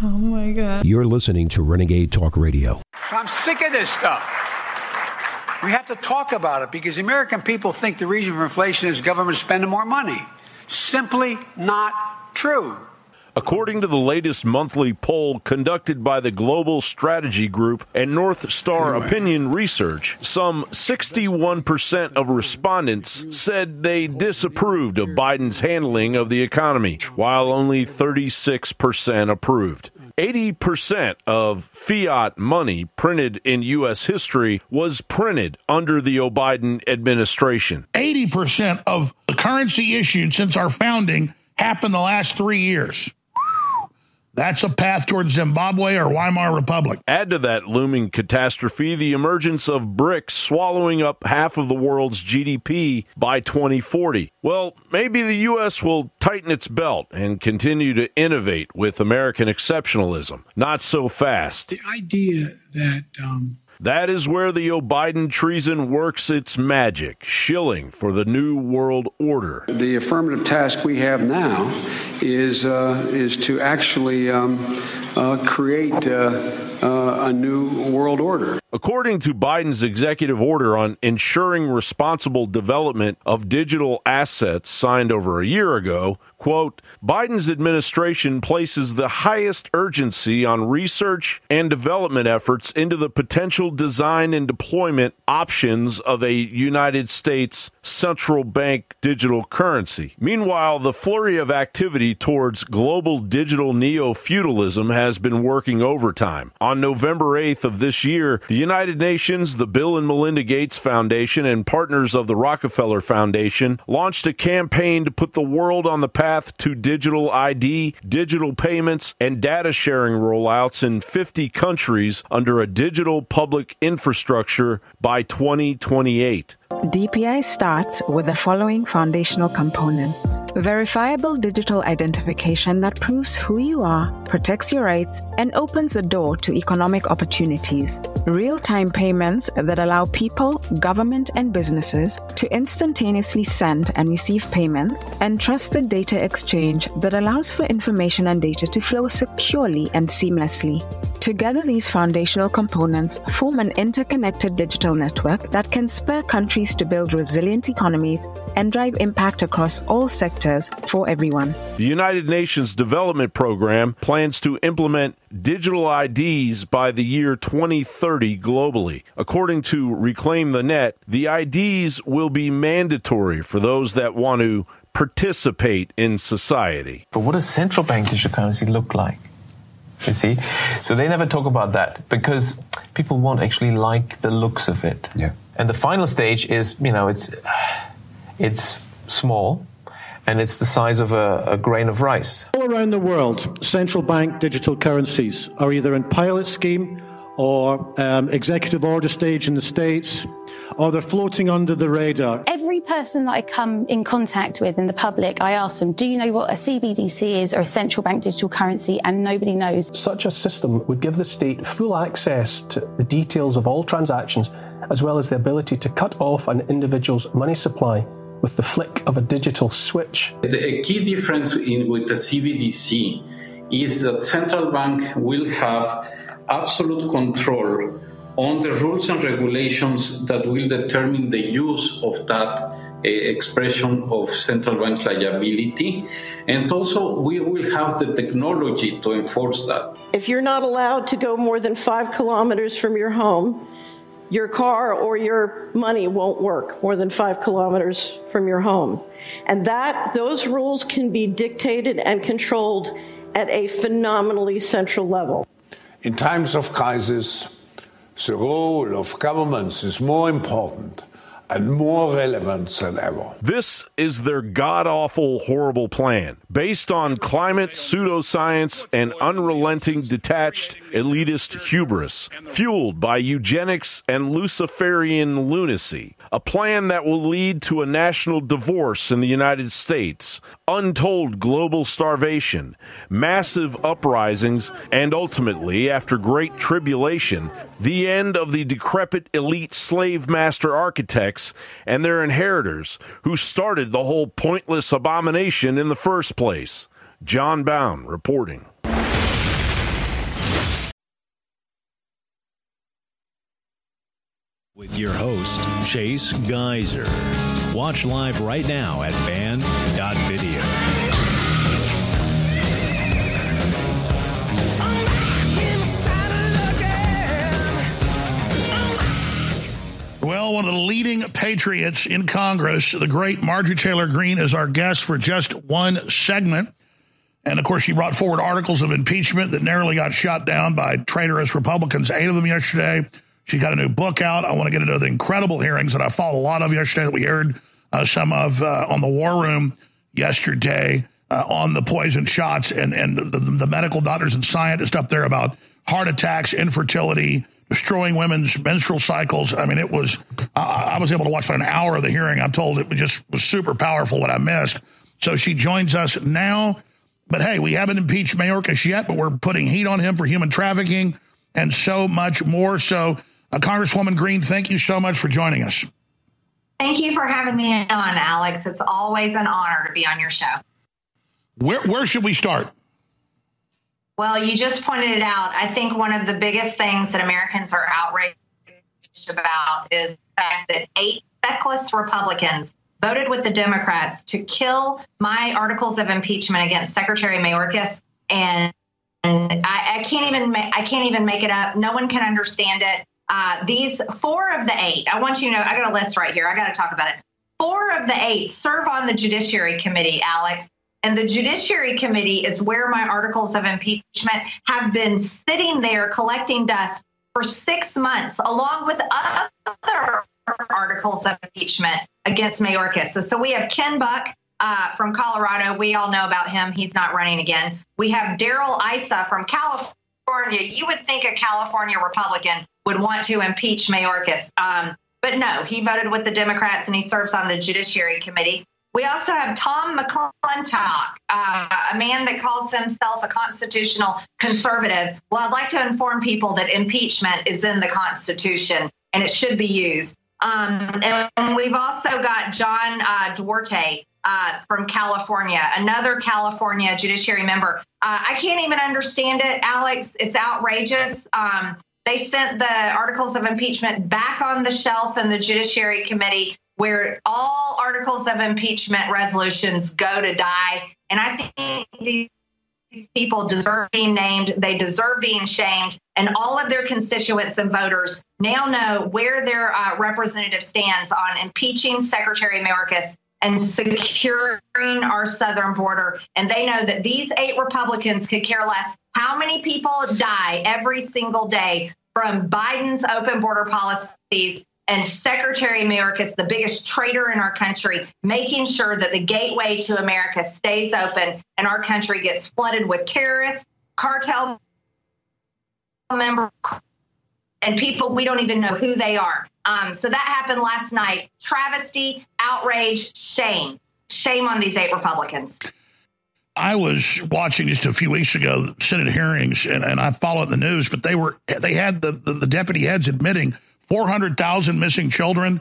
Oh my God. You're listening to Renegade Talk Radio. I'm sick of this stuff. We have to talk about it because the American people think the reason for inflation is government spending more money. Simply not true. According to the latest monthly poll conducted by the Global Strategy Group and North Star anyway. Opinion Research, some 61% of respondents said they disapproved of Biden's handling of the economy, while only 36% approved. 80% of fiat money printed in U.S. history was printed under the Biden administration. 80% of the currency issued since our founding happened the last three years. That's a path towards Zimbabwe or Weimar Republic. Add to that looming catastrophe the emergence of BRICS swallowing up half of the world's GDP by 2040. Well, maybe the U.S. will tighten its belt and continue to innovate with American exceptionalism. Not so fast. The idea that um, that is where the O'Biden treason works its magic, shilling for the new world order. The affirmative task we have now is uh, is to actually um, uh, create uh, uh a new world order. According to Biden's executive order on ensuring responsible development of digital assets signed over a year ago, quote, Biden's administration places the highest urgency on research and development efforts into the potential design and deployment options of a United States central bank digital currency. Meanwhile, the flurry of activity towards global digital neo feudalism has been working overtime. On November 8th of this year, the United Nations, the Bill and Melinda Gates Foundation, and partners of the Rockefeller Foundation launched a campaign to put the world on the path to digital ID, digital payments, and data sharing rollouts in 50 countries under a digital public infrastructure by 2028. DPI starts with the following foundational components verifiable digital identification that proves who you are, protects your rights, and opens the door to economic opportunities, real time payments that allow people, government, and businesses to instantaneously send and receive payments, and trusted data exchange that allows for information and data to flow securely and seamlessly. Together, these foundational components form an interconnected digital network that can spur countries to build resilient economies and drive impact across all sectors for everyone. The United Nations Development Program plans to implement digital IDs by the year 2030 globally. According to Reclaim the Net, the IDs will be mandatory for those that want to participate in society. But what does central bank digital currency look like? You see? So they never talk about that because people won't actually like the looks of it. Yeah. And the final stage is, you know, it's it's small and it's the size of a, a, grain of rice. All around the world, central bank digital currencies are either in pilot scheme or um, executive order stage in the States, or they're floating under the radar. Every person that I come in contact with in the public, I ask them, do you know what a CBDC is or a central bank digital currency? And nobody knows. Such a system would give the state full access to the details of all transactions, as well as the ability to cut off an individual's money supply with the flick of a digital switch. The key difference in, with the CBDC is that central bank will have absolute control on the rules and regulations that will determine the use of that uh, expression of central bank liability. And also, we will have the technology to enforce that. If you're not allowed to go more than five kilometers from your home, your car or your money won't work more than five kilometers from your home. And that, those rules can be dictated and controlled at a phenomenally central level. In times of crisis, the role of governments is more important and more relevant than ever. This is their god awful, horrible plan, based on climate pseudoscience and unrelenting, detached, elitist hubris, fueled by eugenics and Luciferian lunacy. A plan that will lead to a national divorce in the United States, untold global starvation, massive uprisings, and ultimately, after great tribulation, the end of the decrepit elite slave master architects and their inheritors who started the whole pointless abomination in the first place. John Bowne reporting. With your host, Chase Geiser. Watch live right now at band.video. Well, one of the leading patriots in Congress, the great Marjorie Taylor Greene, is our guest for just one segment. And of course, she brought forward articles of impeachment that narrowly got shot down by traitorous Republicans, eight of them yesterday. She got a new book out. I want to get into the incredible hearings that I followed a lot of yesterday that we heard uh, some of uh, on the War Room yesterday uh, on the poison shots and, and the, the medical doctors and scientists up there about heart attacks, infertility, destroying women's menstrual cycles. I mean, it was, I, was able to watch about an hour of the hearing. I'm told it was just was super powerful what I missed. So she joins us now. But hey, we haven't impeached Mayorkas yet, but we're putting heat on him for human trafficking and so much more. So, uh, Congresswoman Greene, thank you so much for joining us. Thank you for having me on, Alex. It's always an honor to be on your show. Where, where should we start? Well, you just pointed it out. I think one of the biggest things that Americans are outraged about is the fact that eight feckless Republicans voted with the Democrats to kill my articles of impeachment against Secretary Mayorkas, and, and I, I, can't even ma- I can't even make it up. No one can understand it. Uh, these four of the eight, I want you to know, I got a list right here. I got to talk about it. Four of the eight serve on the Judiciary Committee, Alex. And the Judiciary Committee is where my articles of impeachment have been sitting there collecting dust for six months, along with other articles of impeachment against Mayorkas. So, so we have Ken Buck uh, from Colorado. We all know about him. He's not running again. We have Darrell Issa from California. You would think a California Republican would want to impeach Mayorkas. Um, but no, he voted with the Democrats and he serves on the Judiciary Committee. We also have Tom McClintock, uh, a man that calls himself a constitutional conservative. Well, I'd like to inform people that impeachment is in the Constitution and it should be used. Um, and we've also got John uh, Duarte uh, from California, another California judiciary member. Uh, I can't even understand it, Alex. It's outrageous. Um, they sent the articles of impeachment back on the shelf in the Judiciary Committee, where all articles of impeachment resolutions go to die. And I think these people deserve being named. They deserve being shamed. And all of their constituents and voters now know where their uh, representative stands on impeaching Secretary Mayorkas and securing our southern border. And they know that these eight Republicans could care less how many people die every single day from Biden's open border policies and Secretary Mayorkas, the biggest traitor in our country, making sure that the gateway to America stays open and our country gets flooded with terrorists, cartel members, and people we don't even know who they are. Um, so that happened last night. Travesty, outrage, shame. Shame on these eight Republicans. I was watching just a few weeks ago Senate hearings, and, and I followed the news, but they were they had the, the, the deputy heads admitting 400,000 missing children,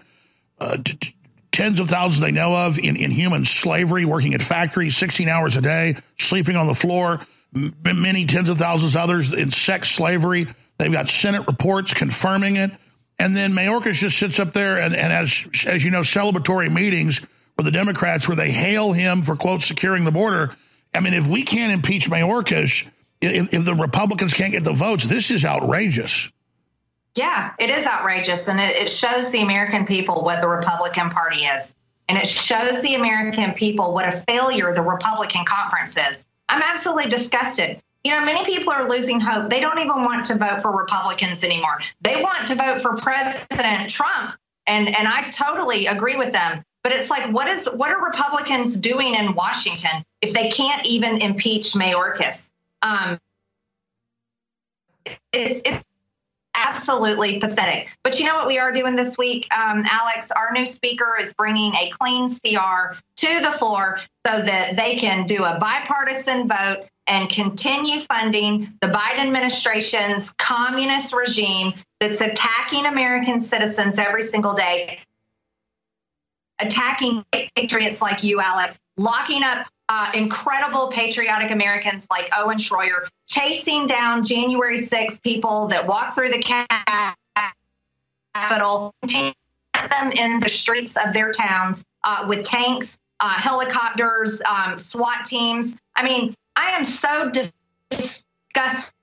uh, t- tens of thousands they know of in, in human slavery, working at factories 16 hours a day, sleeping on the floor, m- many tens of thousands others in sex slavery. They've got Senate reports confirming it. And then Mayorkas just sits up there and, and as, as you know, celebratory meetings with the Democrats where they hail him for, quote, securing the border. I mean, if we can't impeach Mayorkas, if, if the Republicans can't get the votes, this is outrageous. Yeah, it is outrageous. And it, it shows the American people what the Republican Party is. And it shows the American people what a failure the Republican conference is. I'm absolutely disgusted. You know, many people are losing hope. They don't even want to vote for Republicans anymore. They want to vote for President Trump. And and I totally agree with them. But it's like, what is what are Republicans doing in Washington if they can't even impeach Mayorkas? Um, it's, it's absolutely pathetic. But you know what we are doing this week, um, Alex? Our new speaker is bringing a clean CR to the floor so that they can do a bipartisan vote and continue funding the Biden administration's communist regime that's attacking American citizens every single day, attacking patriots like you, Alex, locking up uh, incredible patriotic Americans like Owen Schroyer, chasing down January 6 people that walk through the Capitol, them in the streets of their towns uh, with tanks, uh, helicopters, um, SWAT teams. I mean, I am so disgusted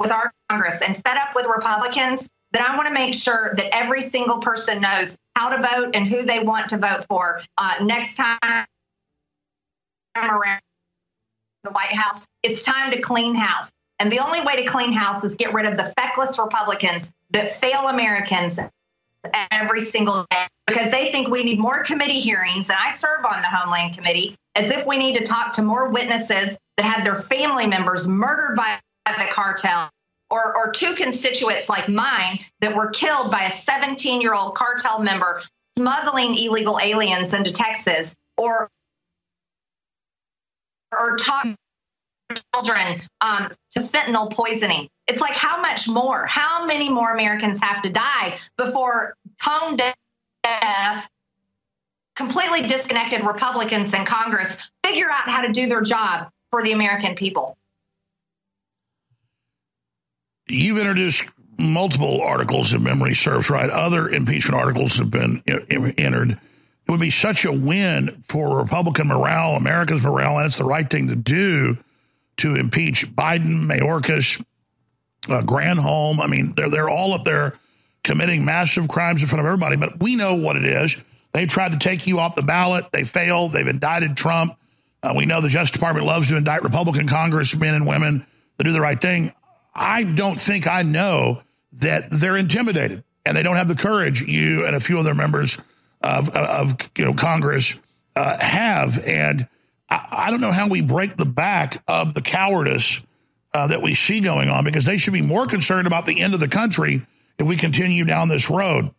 with our Congress and fed up with Republicans that I want to make sure that every single person knows how to vote and who they want to vote for uh, next time around the White House. It's time to clean house. And the only way to clean house is get rid of the feckless Republicans that fail Americans every single day because they think we need more committee hearings. And I serve on the Homeland Committee as if we need to talk to more witnesses that had their family members murdered by the cartel. Or, or two constituents like mine that were killed by a 17 year old cartel member smuggling illegal aliens into Texas, or or talk children um, to fentanyl poisoning. It's like how much more? How many more Americans have to die before tone deaf, completely disconnected Republicans in Congress figure out how to do their job for the American people? You've introduced multiple articles, if memory serves right. Other impeachment articles have been entered. It would be such a win for Republican morale, America's morale, and it's the right thing to do to impeach Biden, Mayorkas, uh, Granholm. I mean, they're they're all up there committing massive crimes in front of everybody. But we know what it is. They tried to take you off the ballot. They failed. They've indicted Trump. Uh, we know the Justice Department loves to indict Republican congressmen and women that do the right thing. I don't think I know that they're intimidated and they don't have the courage you and a few other members of, of you know Congress uh, have. And I, I, don't know how we break the back of the cowardice uh, that we see going on because they should be more concerned about the end of the country if we continue down this road.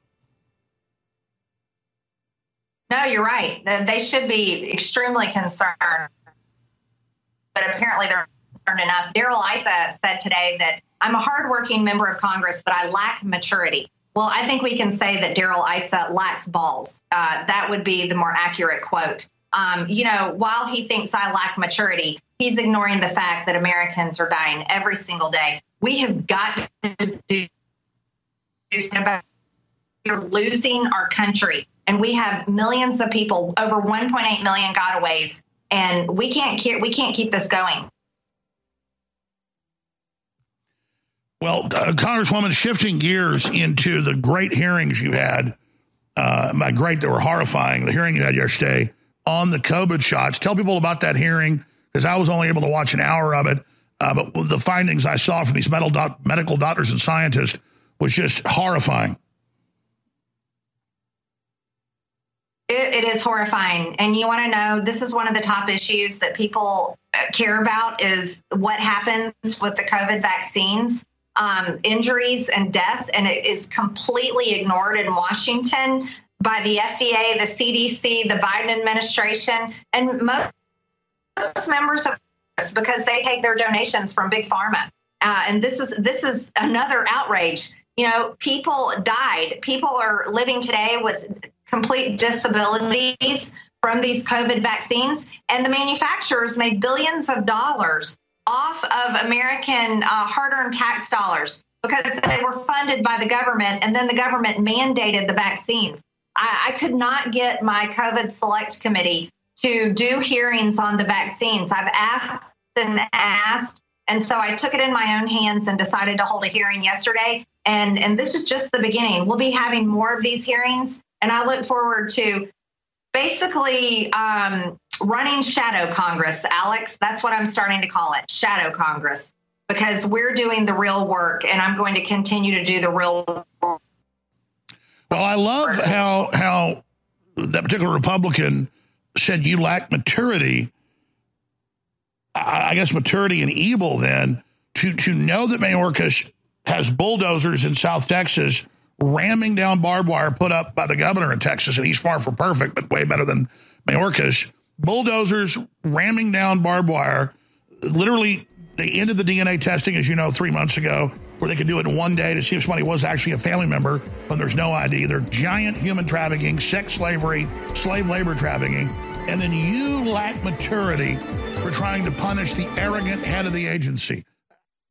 No, you're right. They should be extremely concerned, but apparently they're concerned enough. Darrell Issa said today that I'm a hardworking member of Congress, but I lack maturity. Well, I think we can say that Darrell Issa lacks balls. Uh, that would be the more accurate quote. Um, you know, while he thinks I lack maturity, he's ignoring the fact that Americans are dying every single day. We have got to do something about we're losing our country. And we have millions of people, over 1.8 million gotaways, and we can't we can't keep this going. Well, uh, Congresswoman, shifting gears into the great hearings you had, uh, by great, they were horrifying, the hearing you had yesterday on the COVID shots. Tell people about that hearing, because I was only able to watch an hour of it. Uh, but the findings I saw from these doc- medical doctors and scientists was just horrifying. It, it is horrifying. And you want to know this is one of the top issues that people care about is what happens with the COVID vaccines um, injuries and deaths, and it is completely ignored in Washington by the FDA, the CDC, the Biden administration, and most, most members of Congress because they take their donations from big pharma. Uh, and this is this is another outrage. You know, people died. People are living today with complete disabilities from these COVID vaccines, and the manufacturers made billions of dollars off of American uh, hard earned tax dollars because they were funded by the government and then the government mandated the vaccines. I, I could not get my COVID select committee to do hearings on the vaccines. I've asked and asked. And so I took it in my own hands and decided to hold a hearing yesterday. And, and this is just the beginning. We'll be having more of these hearings. And I look forward to basically um, running shadow Congress, Alex. That's what I'm starting to call it shadow Congress because we're doing the real work and I'm going to continue to do the real work. Well, I love how how that particular Republican said you lack maturity. I guess maturity and evil then to to know that Mayorkas has bulldozers in South Texas ramming down barbed wire put up by the governor in Texas, and he's far from perfect, but way better than Mayorkas bulldozers ramming down barbed wire. Literally, they ended the DNA testing, as you know, three months ago, where they could do it in one day to see if somebody was actually a family member when there's no ID. They're giant human trafficking, sex slavery, slave labor trafficking. And then you lack maturity for trying to punish the arrogant head of the agency.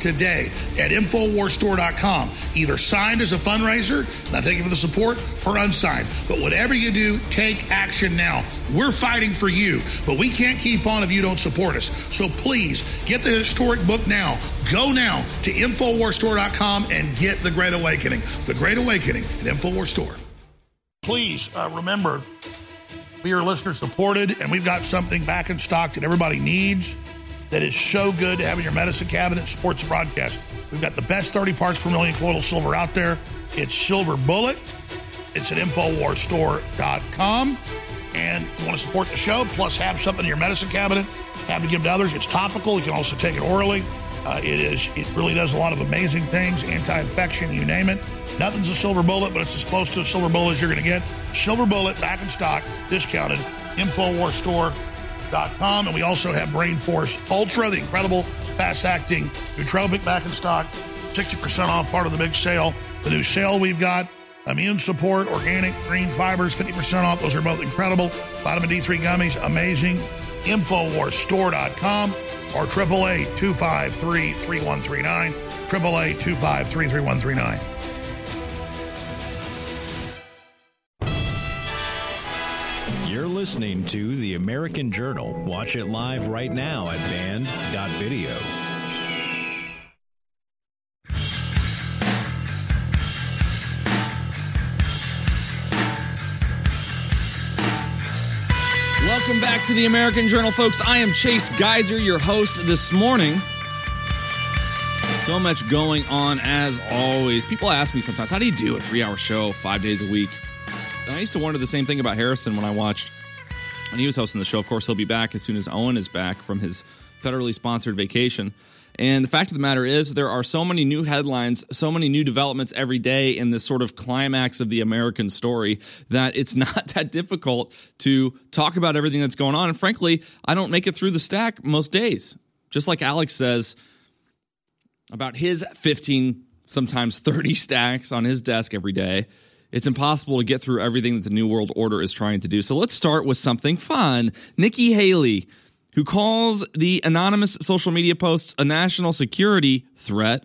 today at InfoWarsStore.com. Either signed as a fundraiser, I thank you for the support, or unsigned. But whatever you do, take action now. We're fighting for you, but we can't keep on if you don't support us. So please get the historic book now. Go now to InfoWarsStore.com and get The Great Awakening. The Great Awakening at InfoWars Store. Please uh, remember, we are listener supported, and we've got something back in stock that everybody needs that is so good to have in your medicine cabinet, supports the broadcast. We've got the best 30 parts per million colloidal silver out there. It's Silver Bullet. It's at InfoWarsStore.com. And you want to support the show, plus have something in your medicine cabinet, have to give to others. It's topical. You can also take it orally. Uh, it is. It really does a lot of amazing things, anti-infection, you name it. Nothing's a silver bullet, but it's as close to a silver bullet as you're going to get. Silver bullet back in stock, discounted. InfoWarsStore.com com, and we also have Brain Force Ultra, the incredible fast-acting nootropic back in stock, 60% off, part of the big sale. The new sale we've got, immune support, organic green fibers, 50% off. Those are both incredible. Vitamin D3 gummies, amazing. Infowarsstore.com or 888-253-3139, 888-253-3139. Listening to The American Journal. Watch it live right now at band.video. Welcome back to the American Journal, folks. I am Chase Geiser, your host this morning. So much going on as always. People ask me sometimes, how do you do a three hour show five days a week? And I used to wonder the same thing about Harrison when I watched when he was hosting the show. Of course, he'll be back as soon as Owen is back from his federally sponsored vacation. And the fact of the matter is, there are so many new headlines, so many new developments every day in this sort of climax of the American story that it's not that difficult to talk about everything that's going on. And frankly, I don't make it through the stack most days. Just like Alex says about his 15, sometimes 30 stacks on his desk every day it's impossible to get through everything that the New World Order is trying to do. So let's start with something fun. Nikki Haley, who calls the anonymous social media posts a national security threat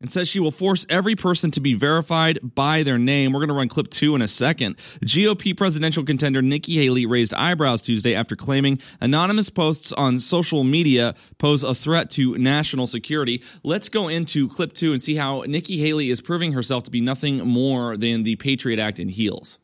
and says she will force every person to be verified by their name. We're going to run clip two in a second. GOP presidential contender Nikki Haley raised eyebrows Tuesday after claiming anonymous posts on social media pose a threat to national security. Let's go into clip two and see how Nikki Haley is proving herself to be nothing more than the Patriot Act in heels.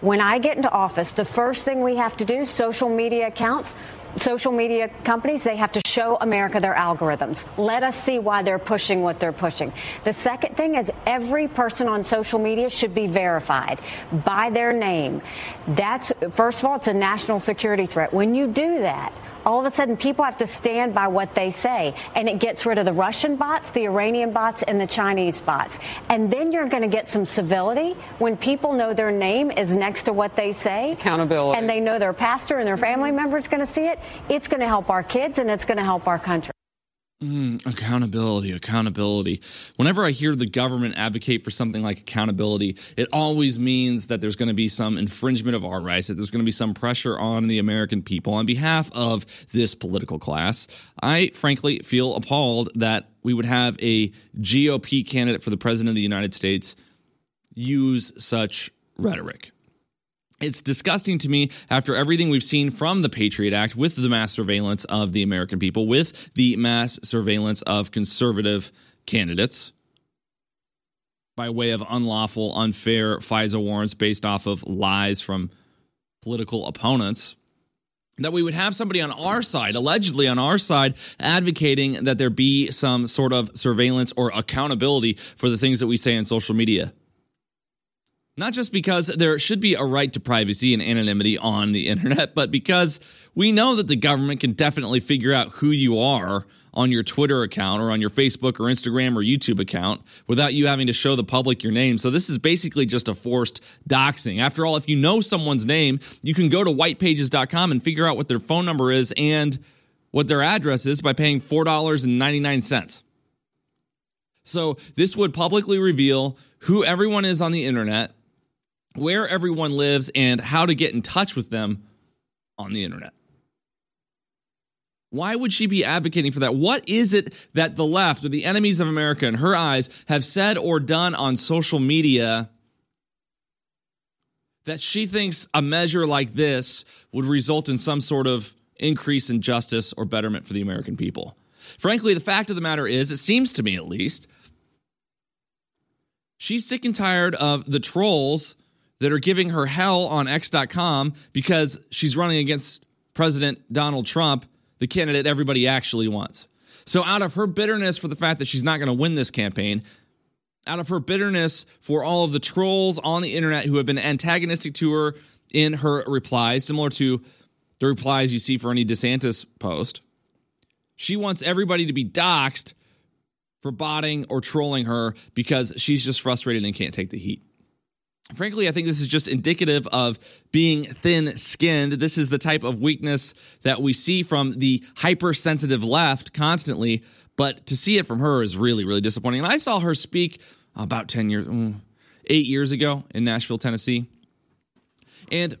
When I get into office, the first thing we have to do, social media accounts, social media companies, they have to show America their algorithms. Let us see why they're pushing what they're pushing. The second thing is every person on social media should be verified by their name. That's, first of all, it's a national security threat. When you do that, all of a sudden people have to stand by what they say. And it gets rid of the Russian bots, the Iranian bots, and the Chinese bots. And then you're going to get some civility when people know their name is next to what they say. Accountability. And they know their pastor and their family members going to see it. It's going to help our kids and it's going to help our country. Mm, accountability, accountability. Whenever I hear the government advocate for something like accountability, it always means that there's going to be some infringement of our rights, that there's going to be some pressure on the American people on behalf of this political class. I frankly feel appalled that we would have a GOP candidate for the president of the United States use such rhetoric it's disgusting to me after everything we've seen from the Patriot Act with the mass surveillance of the American people, with the mass surveillance of conservative candidates by way of unlawful, unfair FISA warrants based off of lies from political opponents. That we would have somebody on our side, allegedly on our side, advocating that there be some sort of surveillance or accountability for the things that we say on social media. Not just because there should be a right to privacy and anonymity on the internet, but because we know that the government can definitely figure out who you are on your Twitter account or on your Facebook or Instagram or YouTube account without you having to show the public your name. So this is basically just a forced doxing. After all, if you know someone's name, you can go to whitepages.com and figure out what their phone number is and what their address is by paying $4.99. So this would publicly reveal who everyone is on the internet, where everyone lives, and how to get in touch with them on the internet. Why would she be advocating for that? What is it that the left or the enemies of America, in her eyes, have said or done on social media that she thinks a measure like this would result in some sort of increase in justice or betterment for the American people? Frankly, the fact of the matter is, it seems to me at least, she's sick and tired of the trolls that are giving her hell on X.com because she's running against President Donald Trump the candidate everybody actually wants. So, out of her bitterness for the fact that she's not going to win this campaign, out of her bitterness for all of the trolls on the internet who have been antagonistic to her in her replies, similar to the replies you see for any DeSantis post, she wants everybody to be doxxed for botting or trolling her because she's just frustrated and can't take the heat. Frankly, I think this is just indicative of being thin skinned. This is the type of weakness that we see from the hypersensitive left constantly, but to see it from her is really, really disappointing. And I saw her speak about 10 years, mm, eight years ago in Nashville, Tennessee. And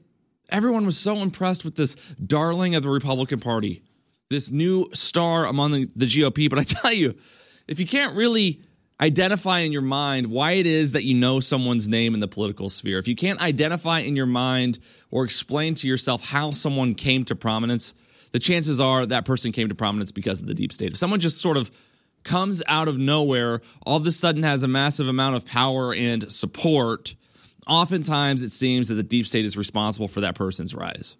everyone was so impressed with this darling of the Republican Party, this new star among the, the GOP. But I tell you, if you can't really identify in your mind why it is that you know someone's name in the political sphere, if you can't identify in your mind or explain to yourself how someone came to prominence, the chances are that person came to prominence because of the deep state. If someone just sort of comes out of nowhere, all of a sudden has a massive amount of power and support, oftentimes it seems that the deep state is responsible for that person's rise.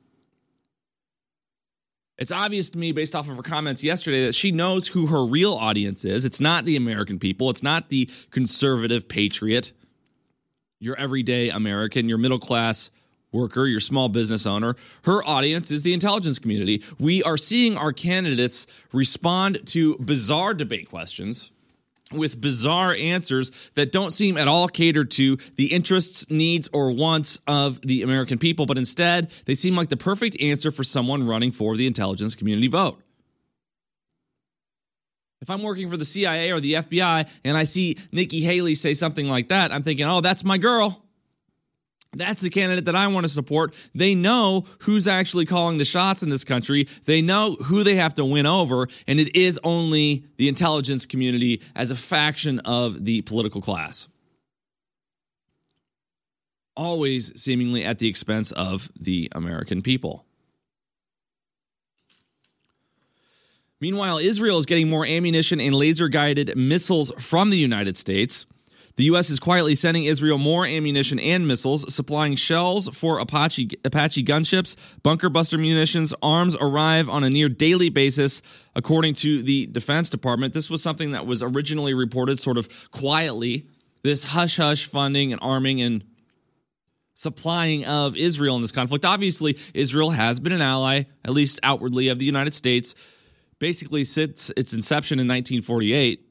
It's obvious to me, based off of her comments yesterday, that she knows who her real audience is. It's not the American people, it's not the conservative patriot, your everyday American, your middle class worker, your small business owner. Her audience is the intelligence community. We are seeing our candidates respond to bizarre debate questions with bizarre answers that don't seem at all catered to the interests, needs, or wants of the American people, but instead they seem like the perfect answer for someone running for the intelligence community vote. If I'm working for the CIA or the FBI and I see Nikki Haley say something like that, I'm thinking, oh, that's my girl. That's the candidate that I want to support. They know who's actually calling the shots in this country. They know who they have to win over, and it is only the intelligence community as a faction of the political class. Always seemingly at the expense of the American people. Meanwhile, Israel is getting more ammunition and laser guided missiles from the United States. The U.S. is quietly sending Israel more ammunition and missiles, supplying shells for Apache, Apache gunships, bunker buster munitions. Arms arrive on a near daily basis, according to the Defense Department. This was something that was originally reported sort of quietly. This hush hush funding and arming and supplying of Israel in this conflict. Obviously, Israel has been an ally, at least outwardly, of the United States, basically since its inception in 1948.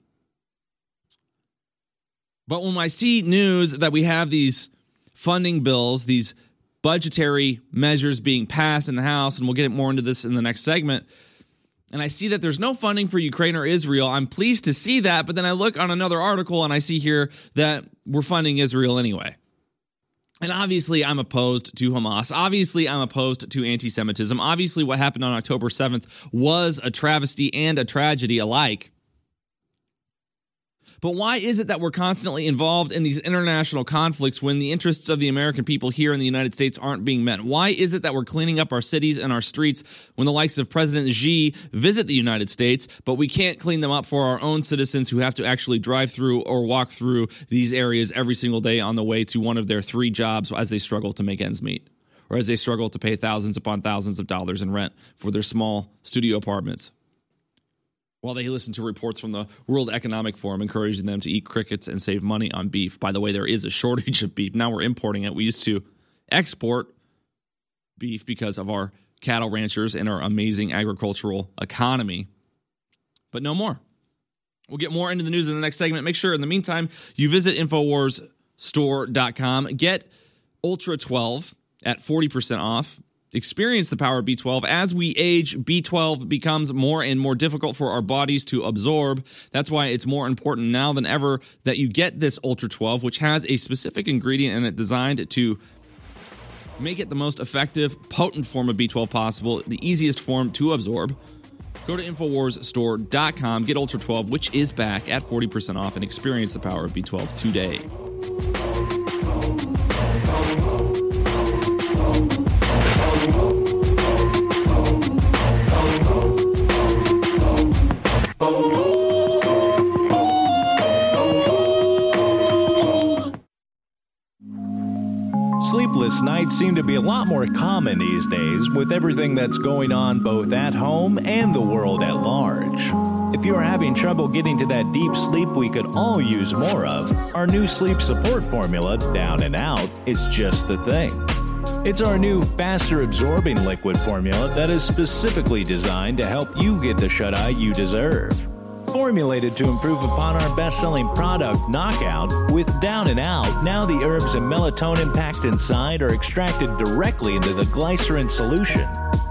But when I see news that we have these funding bills, these budgetary measures being passed in the House, and we'll get more into this in the next segment, and I see that there's no funding for Ukraine or Israel, I'm pleased to see that. But then I look on another article and I see here that we're funding Israel anyway. And obviously, I'm opposed to Hamas. Obviously, I'm opposed to anti Semitism. Obviously, what happened on October 7th was a travesty and a tragedy alike. But why is it that we're constantly involved in these international conflicts when the interests of the American people here in the United States aren't being met? Why is it that we're cleaning up our cities and our streets when the likes of President Xi visit the United States, but we can't clean them up for our own citizens who have to actually drive through or walk through these areas every single day on the way to one of their three jobs as they struggle to make ends meet? Or as they struggle to pay thousands upon thousands of dollars in rent for their small studio apartments while they listen to reports from the World Economic Forum encouraging them to eat crickets and save money on beef. By the way, there is a shortage of beef. Now we're importing it. We used to export beef because of our cattle ranchers and our amazing agricultural economy, but no more. We'll get more into the news in the next segment. Make sure in the meantime you visit InfoWarsStore.com. Get Ultra 12 at 40% off. Experience the power of B12. As we age, B12 becomes more and more difficult for our bodies to absorb. That's why it's more important now than ever that you get this Ultra 12, which has a specific ingredient in it designed to make it the most effective, potent form of B12 possible, the easiest form to absorb. Go to InfoWarsStore.com, get Ultra 12, which is back at 40% off, and experience the power of B12 today. Sleepless nights seem to be a lot more common these days with everything that's going on both at home and the world at large. If you are having trouble getting to that deep sleep we could all use more of, our new sleep support formula, Down and Out, is just the thing. It's our new faster absorbing liquid formula that is specifically designed to help you get the shut eye you deserve. Formulated to improve upon our best selling product, Knockout, with Down and Out, now the herbs and melatonin packed inside are extracted directly into the glycerin solution.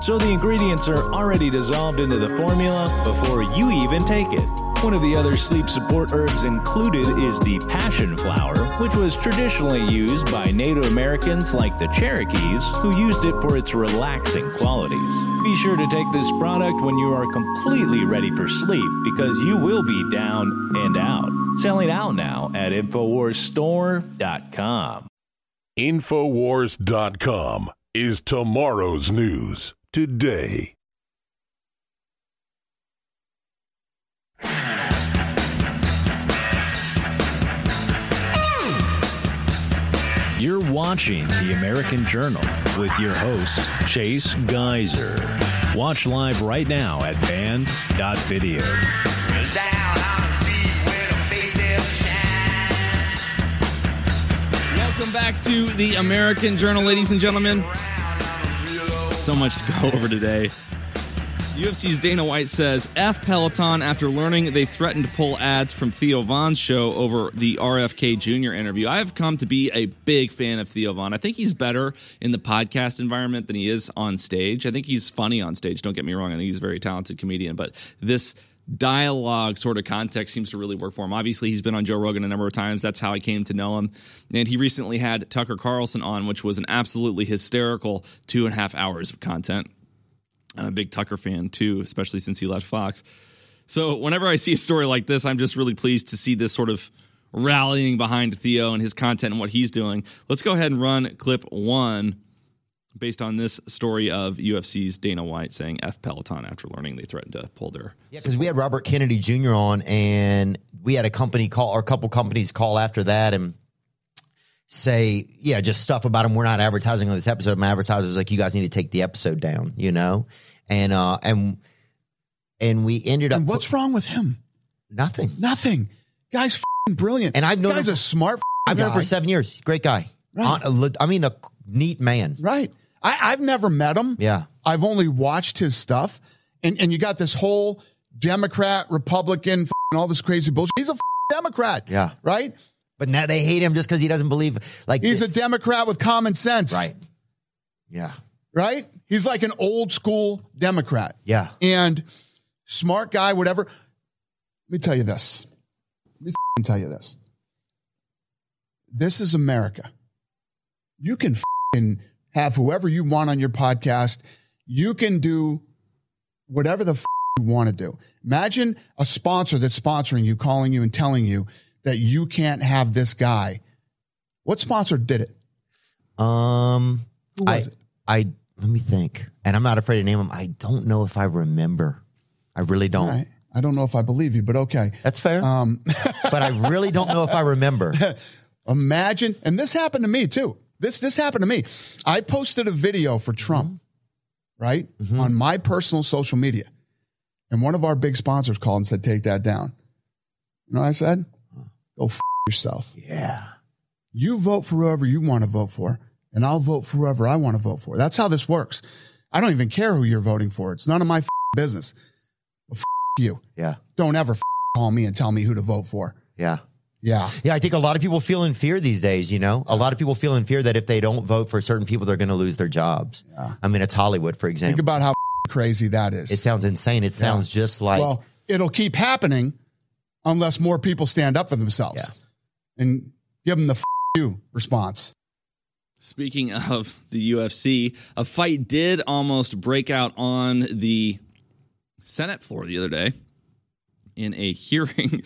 So the ingredients are already dissolved into the formula before you even take it. One of the other sleep support herbs included is the passion flower, which was traditionally used by Native Americans like the Cherokees, who used it for its relaxing qualities. Be sure to take this product when you are completely ready for sleep because you will be down and out. Selling out now at InfoWarsStore.com. Infowars.com is tomorrow's news today. You're watching The American Journal with your host, Chase Geiser. Watch live right now at band.video. Welcome back to the American Journal, ladies and gentlemen. So much to go over today. UFC's Dana White says F Peloton after learning they threatened to pull ads from Theo Von's show over the RFK Jr. interview. I have come to be a big fan of Theo Von. I think he's better in the podcast environment than he is on stage. I think he's funny on stage. Don't get me wrong. I think he's a very talented comedian, but this dialogue sort of context seems to really work for him. Obviously, he's been on Joe Rogan a number of times. That's how I came to know him. And he recently had Tucker Carlson on, which was an absolutely hysterical two and a half hours of content. I'm a big Tucker fan too, especially since he left Fox. So whenever I see a story like this, I'm just really pleased to see this sort of rallying behind Theo and his content and what he's doing. Let's go ahead and run clip one based on this story of UFC's Dana White saying F Peloton after learning they threatened to pull their. Yeah, because we had Robert Kennedy Jr. on, and we had a company call, or a couple companies call after that and say, yeah, just stuff about him. We're not advertising on this episode. My advertiser's like, you guys need to take the episode down, you know? And, uh, and, and we ended up. And what's wrong with him? Nothing. Nothing. Guy's f***ing brilliant. And I've known Guy's him a smart. I've known him for seven years. Great guy. Right. On- I mean, a neat man. Right. I, I've never met him. Yeah. I've only watched his stuff. And and you got this whole Democrat, Republican, all this crazy bullshit. He's a Democrat. Yeah. Right? But now they hate him just because he doesn't believe like He's this. a Democrat with common sense. Right. Yeah. Right? He's like an old school Democrat. Yeah. And smart guy, whatever. Let me tell you this. Let me f***ing tell you this. This is America. You can f***ing have whoever you want on your podcast. You can do whatever the f- you want to do. Imagine a sponsor that's sponsoring you, calling you and telling you that you can't have this guy. What sponsor did it? Um, Who I, it? I let me think, and I'm not afraid to name them. I don't know if I remember. I really don't. Right. I don't know if I believe you, but okay. That's fair. Um, but I really don't know if I remember. Imagine, and this happened to me too. This this happened to me. I posted a video for Trump, right, mm-hmm. on my personal social media, And one of our big sponsors called and said, take that down. You know what I said? Go f- yourself. Yeah. You vote for whoever you want to vote for, and I'll vote for whoever I want to vote for. That's how this works. I don't even care who you're voting for. It's none of my f- business. Well, f- you. Yeah. Don't ever f- call me and tell me who to vote for. Yeah. Yeah. Yeah, I think a lot of people feel in fear these days, you know? A lot of people feel in fear that if they don't vote for certain people, they're going to lose their jobs. Yeah. I mean, it's Hollywood, for example. Think about how crazy that is. it sounds insane. It sounds just like. well, it'll keep happening unless more people stand up for themselves and give them the f- you response. Speaking of the UFC, a fight did almost break out on the Senate floor the other day in a hearing.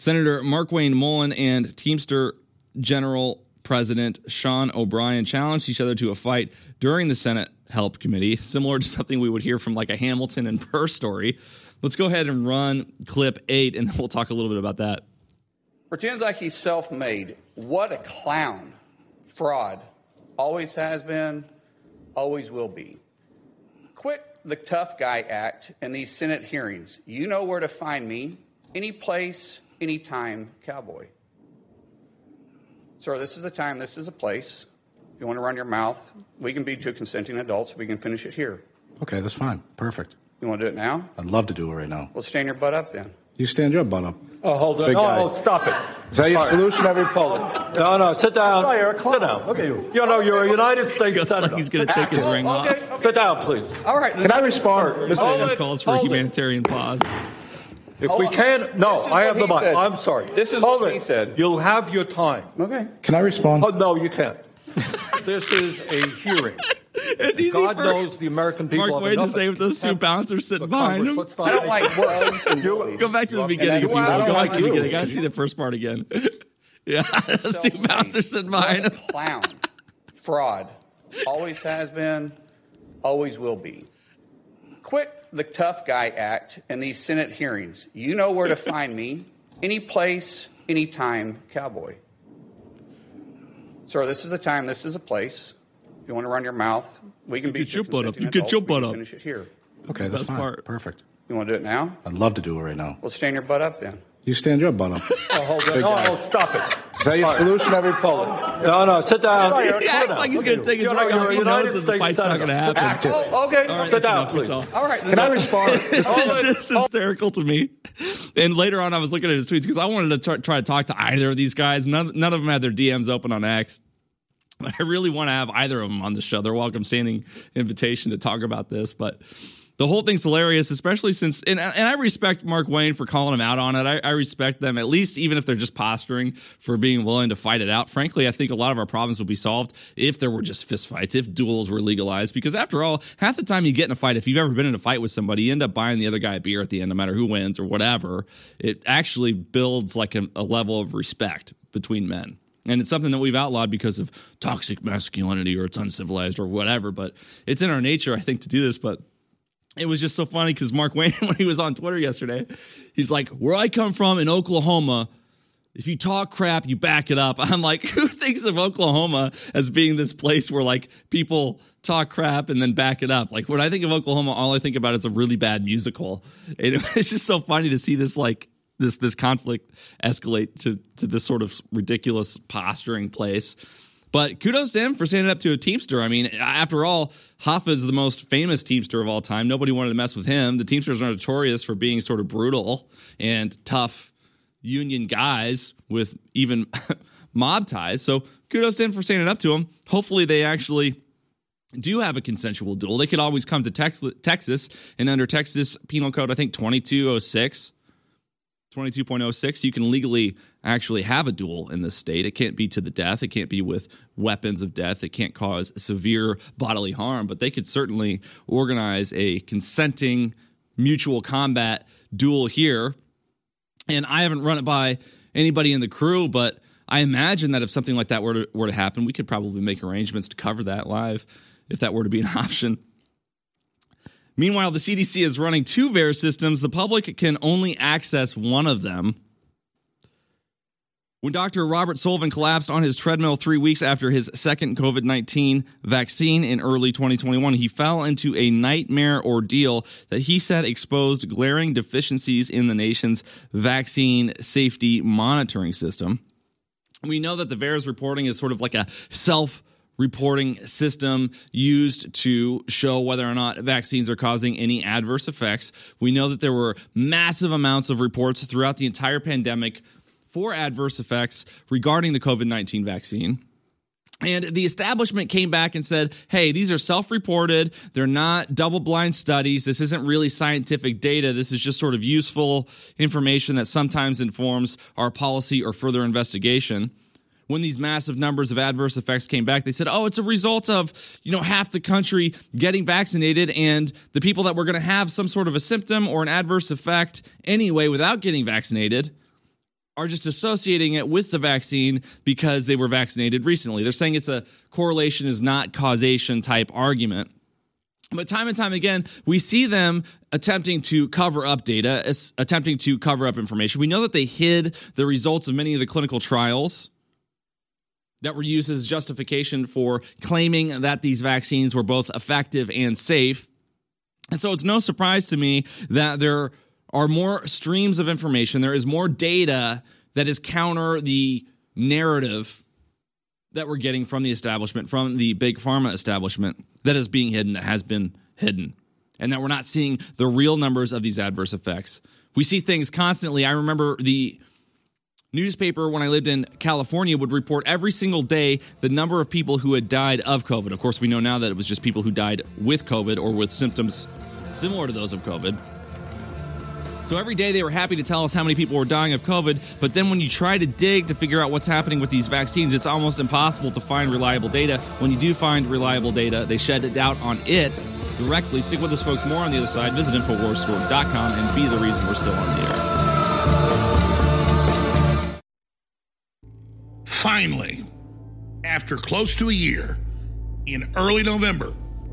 Senator Markwayne Mullin and Teamster General President Sean O'Brien challenged each other to a fight during the Senate Help Committee, similar to something we would hear from like a Hamilton and Burr story. Let's go ahead and run clip eight, and then we'll talk a little bit about that. Pretends like he's self made. What a clown. Fraud. Always has been, always will be. Quit the tough guy act in these Senate hearings. You know where to find me. Any place, anytime, cowboy. Sir, this is a time, this is a place. If you want to run your mouth, we can be two consenting adults. We can finish it here. Okay, that's fine. Perfect. You want to do it now? I'd love to do it right now. Well, stand your butt up then. You stand your butt up. Oh, hold on. Big Oh, oh, stop it. Is that your All right. solution? Every Poland. No, no, sit down. Sit down. Okay. You you know, you're a United States Senator. he's gonna take his down. ring off. Okay. Sit down, please. All right. Can I respond? Hold This calls for a Hold it. humanitarian pause. If Hold we on. can, no, I have the he mic. said. I'm sorry. This is Hold what it. he said. You'll have your time. Okay. Can I respond? Oh, no, you can't. this is a hearing. It's easy God for knows the American people Mark have Wade to enough say with those two bouncers sitting for behind Congress. him. Let's not I don't make- like words and You- bullies. Go back to the beginning if you I don't Go like back to the you. beginning. I gotta see the first part again. yeah, those two bouncers sitting behind him. clown. Fraud. Always has been, always will be. Quit the tough guy act in these Senate hearings. You know where to find me. Any place, anytime, cowboy. Sir, this is a time, this is a place. If you want to run your mouth, we can be get your butt up. consenting You get your butt up. Finish it here. Okay, that's Best fine. part. Perfect. You want to do it now? I'd love to do it right now. Well, stand your butt up then. You stand your butt up. Oh, hold on. Oh, oh, stop it. Is that your All right. solution? Every Poland. No, no, sit down. He Sit acts like he's gonna take his you. ring You're off. a He knows United that the States fight's not gonna happen. Sit down. Oh, okay. All right, Sit down, please. yourself. All right. Can I respond? This is just oh. hysterical to me. And later on, I was looking at his tweets because I wanted to try, try to talk to either of these guys. None, none of them had their DMs open on X. But I really want to have either of them on the show. They're welcome standing invitation to talk about this. But the whole thing's hilarious, especially since, and, and I respect Markwayne for calling him out on it. I, I respect them, at least even if they're just posturing, for being willing to fight it out. Frankly, I think a lot of our problems would be solved if there were just fistfights, if duels were legalized. Because after all, half the time you get in a fight, if you've ever been in a fight with somebody, you end up buying the other guy a beer at the end, no matter who wins or whatever. It actually builds like a, a level of respect between men. And it's something that we've outlawed because of toxic masculinity or it's uncivilized or whatever. But it's in our nature, I think, to do this. But it was just so funny because Markwayne, when he was on Twitter yesterday, he's like, Where I come from in Oklahoma, if you talk crap, you back it up. I'm like, who thinks of Oklahoma as being this place where like people talk crap and then back it up? Like when I think of Oklahoma, all I think about is a really bad musical. And it's just so funny to see this like this this conflict escalate to to this sort of ridiculous posturing place. But kudos to him for standing up to a Teamster. I mean, after all, Hoffa is the most famous Teamster of all time. Nobody wanted to mess with him. The Teamsters are notorious for being sort of brutal and tough union guys with even mob ties. So kudos to him for standing up to him. Hopefully, they actually do have a consensual duel. They could always come to Tex- Texas, and under Texas Penal Code, I think 2206. 22.06, you can legally actually have a duel in this state. It can't be to the death. It can't be with weapons of death. It can't cause severe bodily harm, but they could certainly organize a consenting mutual combat duel here. And I haven't run it by anybody in the crew, but I imagine that if something like that were to, were to happen, we could probably make arrangements to cover that live if that were to be an option. Meanwhile, the CDC is running two VAERS systems. The public can only access one of them. When Dr. Robert Sullivan collapsed on his treadmill three weeks after his second COVID 19 vaccine in early 2021, he fell into a nightmare ordeal that he said exposed glaring deficiencies in the nation's vaccine safety monitoring system. We know that the VAERS reporting is sort of like a self reporting system used to show whether or not vaccines are causing any adverse effects. We know that there were massive amounts of reports throughout the entire pandemic for adverse effects regarding the COVID 19 vaccine. And the establishment came back and said, hey, these are self reported. They're not double blind studies. This isn't really scientific data. This is just sort of useful information that sometimes informs our policy or further investigation. When these massive numbers of adverse effects came back, they said, oh, it's a result of, you know, half the country getting vaccinated and the people that were going to have some sort of a symptom or an adverse effect anyway without getting vaccinated are just associating it with the vaccine because they were vaccinated recently. They're saying it's a correlation is not causation type argument. But time and time again, we see them attempting to cover up data, attempting to cover up information. We know that they hid the results of many of the clinical trials that were used as justification for claiming that these vaccines were both effective and safe. And so it's no surprise to me that there are more streams of information. There is more data that is counter the narrative that we're getting from the establishment, from the big pharma establishment that is being hidden, that has been hidden, and that we're not seeing the real numbers of these adverse effects. We see things constantly. I remember the newspaper when I lived in California would report every single day the number of people who had died of COVID. Of course, we know now that it was just people who died with COVID or with symptoms similar to those of COVID. So every day they were happy to tell us how many people were dying of COVID, but then when you try to dig to figure out what's happening with these vaccines, it's almost impossible to find reliable data. When you do find reliable data, they shed doubt on it directly. Stick with us, folks. More on the other side. Visit InfoWarsStore.com and be the reason we're still on the air. Finally, after close to a year, in early November,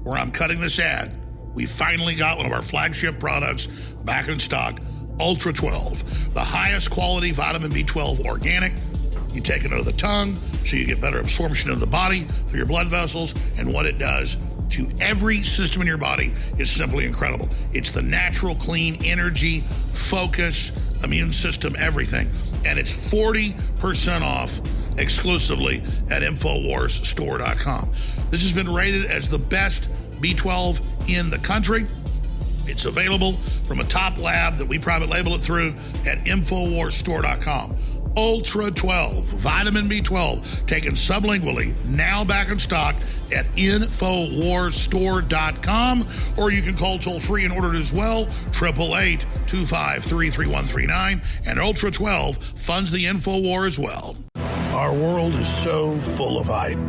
where I'm cutting this ad, we finally got one of our flagship products back in stock Ultra 12, the highest quality vitamin B12 organic. You take it under the tongue so you get better absorption of the body through your blood vessels, and what it does to every system in your body is simply incredible. It's the natural, clean energy, focus, immune system, everything. And it's 40% off exclusively at InfoWarsStore.com. This has been rated as the best B12 in the country. It's available from a top lab that we private label it through at InfoWarsStore.com. Ultra 12, vitamin B12, taken sublingually, now back in stock at InfoWarsStore.com. Or you can call toll free and order it as well, 888 253 3139. And Ultra 12 funds the InfoWar as well. Our world is so full of hype.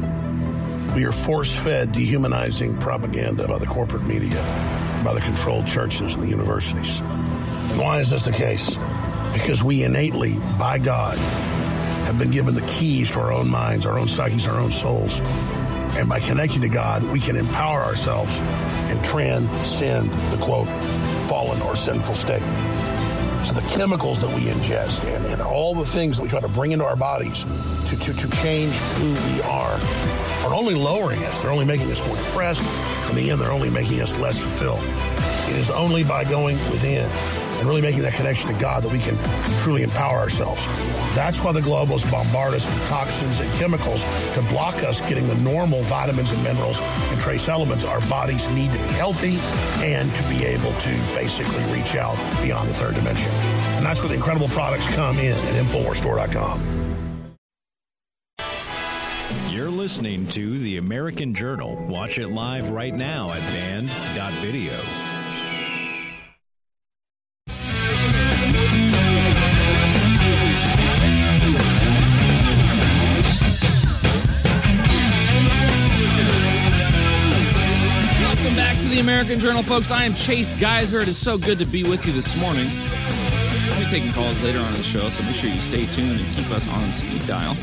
We are force fed dehumanizing propaganda by the corporate media, by the controlled churches and the universities. And why is this the case? Because we innately, by God, have been given the keys to our own minds, our own psyches, our own souls. And by connecting to God, we can empower ourselves and transcend the quote, fallen or sinful state. So the chemicals that we ingest and, and all the things that we try to bring into our bodies to, to, to change who we are are only lowering us. They're only making us more depressed. In the end, they're only making us less fulfilled. It is only by going within and really making that connection to God that we can truly empower ourselves. That's why the globalists bombard us with toxins and chemicals to block us getting the normal vitamins and minerals and trace elements our bodies need to be healthy and to be able to basically reach out beyond the third dimension. And that's where the incredible products come in at InfoWarsStore.com. You're listening to The American Journal. Watch it live right now at band.video. American Journal, folks. I am Chase Geiser. It is so good to be with you this morning. I'll be taking calls later on in the show, so make sure you stay tuned and keep us on speed dial.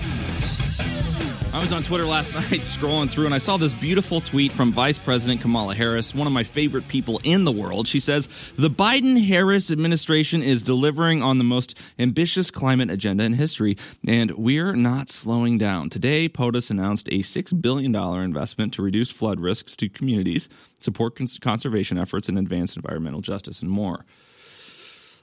I was on Twitter last night scrolling through and I saw this beautiful tweet from Vice President Kamala Harris, one of my favorite people in the world. She says, The Biden Harris administration is delivering on the most ambitious climate agenda in history, and we're not slowing down. Today, POTUS announced a $6 billion investment to reduce flood risks to communities, support cons- conservation efforts, and advance environmental justice, and more.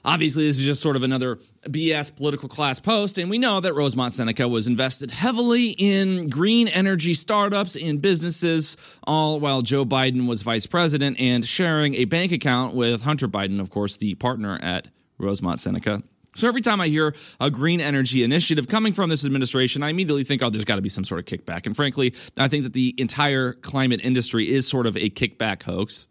Obviously, this is just sort of another BS political class post, and we know that Rosemont Seneca was invested heavily in green energy startups and businesses, all while Joe Biden was vice president and sharing a bank account with Hunter Biden, of course, the partner at Rosemont Seneca. So every time I hear a green energy initiative coming from this administration, I immediately think, oh, there's got to be some sort of kickback. And frankly, I think that the entire climate industry is sort of a kickback hoax.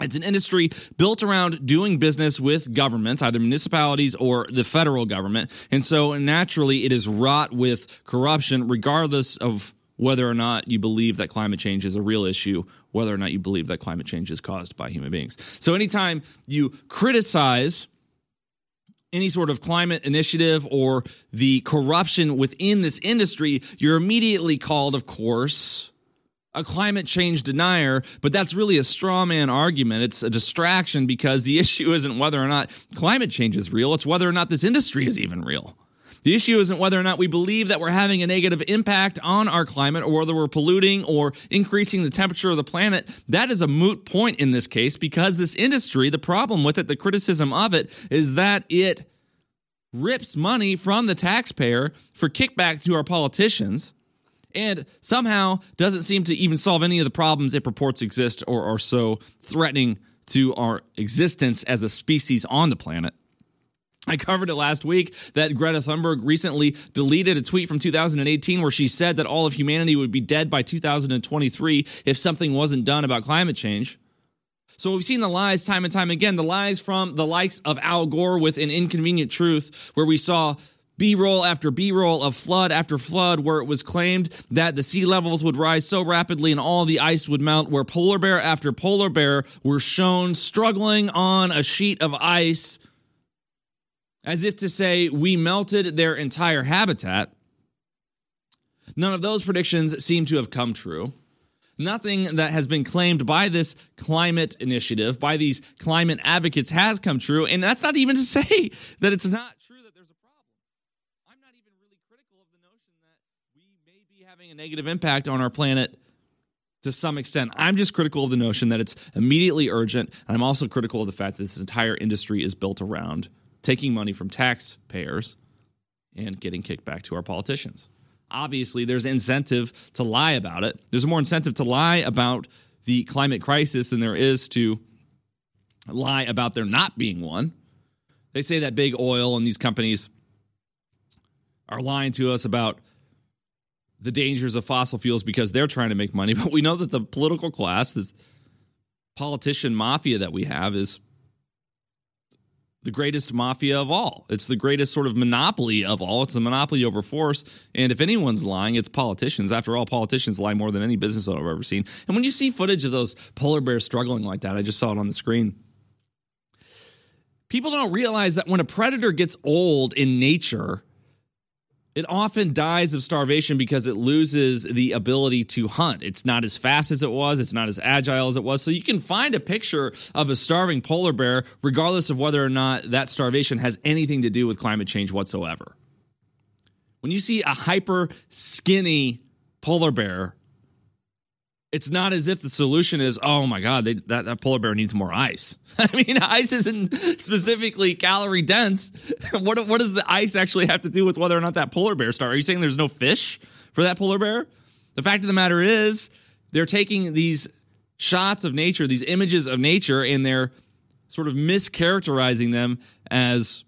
It's an industry built around doing business with governments, either municipalities or the federal government. And so naturally, it is wrought with corruption, regardless of whether or not you believe that climate change is a real issue, whether or not you believe that climate change is caused by human beings. So anytime you criticize any sort of climate initiative or the corruption within this industry, you're immediately called, of course, a climate change denier, but that's really a straw man argument. It's a distraction because the issue isn't whether or not climate change is real, it's whether or not this industry is even real. The issue isn't whether or not we believe that we're having a negative impact on our climate or whether we're polluting or increasing the temperature of the planet. That is a moot point in this case because this industry, the problem with it, the criticism of it, is that it rips money from the taxpayer for kickback to our politicians and somehow doesn't seem to even solve any of the problems it purports exist or are so threatening to our existence as a species on the planet. I covered it last week that Greta Thunberg recently deleted a tweet from 2018 where she said that all of humanity would be dead by 2023 if something wasn't done about climate change. So we've seen the lies time and time again, the lies from the likes of Al Gore with an inconvenient truth, where we saw B roll after B roll of flood after flood, where it was claimed that the sea levels would rise so rapidly and all the ice would melt, where polar bear after polar bear were shown struggling on a sheet of ice, as if to say, we melted their entire habitat. None of those predictions seem to have come true. Nothing that has been claimed by this climate initiative, by these climate advocates, has come true. And that's not even to say that it's not true that there's a problem. I'm not even really critical of the notion that we may be having a negative impact on our planet to some extent. I'm just critical of the notion that it's immediately urgent. And I'm also critical of the fact that this entire industry is built around taking money from taxpayers and getting kicked back to our politicians obviously there's incentive to lie about it. There's more incentive to lie about the climate crisis than there is to lie about there not being one. They say that big oil and these companies are lying to us about the dangers of fossil fuels because they're trying to make money. But we know that the political class, this politician mafia that we have, is the greatest mafia of all. It's the greatest sort of monopoly of all. It's the monopoly over force. And if anyone's lying, it's politicians. After all, politicians lie more than any business I've ever seen. And when you see footage of those polar bears struggling like that, I just saw it on the screen. People don't realize that when a predator gets old in nature, it often dies of starvation because it loses the ability to hunt. It's not as fast as it was, it's not as agile as it was. So you can find a picture of a starving polar bear, regardless of whether or not that starvation has anything to do with climate change whatsoever. When you see a hyper skinny polar bear, it's not as if the solution is, oh my God, they, that, that polar bear needs more ice. I mean, ice isn't specifically calorie dense. what, what does the ice actually have to do with whether or not that polar bear star? Are you saying there's no fish for that polar bear? The fact of the matter is, they're taking these shots of nature, these images of nature, and they're sort of mischaracterizing them as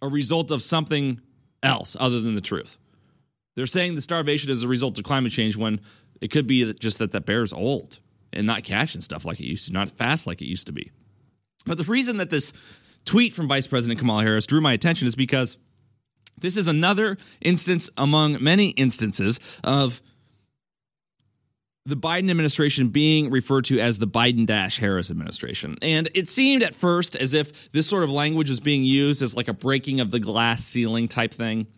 a result of something else other than the truth. They're saying the starvation is a result of climate change when it could be just that that bear's old and not catching stuff like it used to, not fast like it used to be. But the reason that this tweet from Vice President Kamala Harris drew my attention is because this is another instance among many instances of the Biden administration being referred to as the Biden Dash Harris administration. And it seemed at first as if this sort of language was being used as like a breaking of the glass ceiling type thing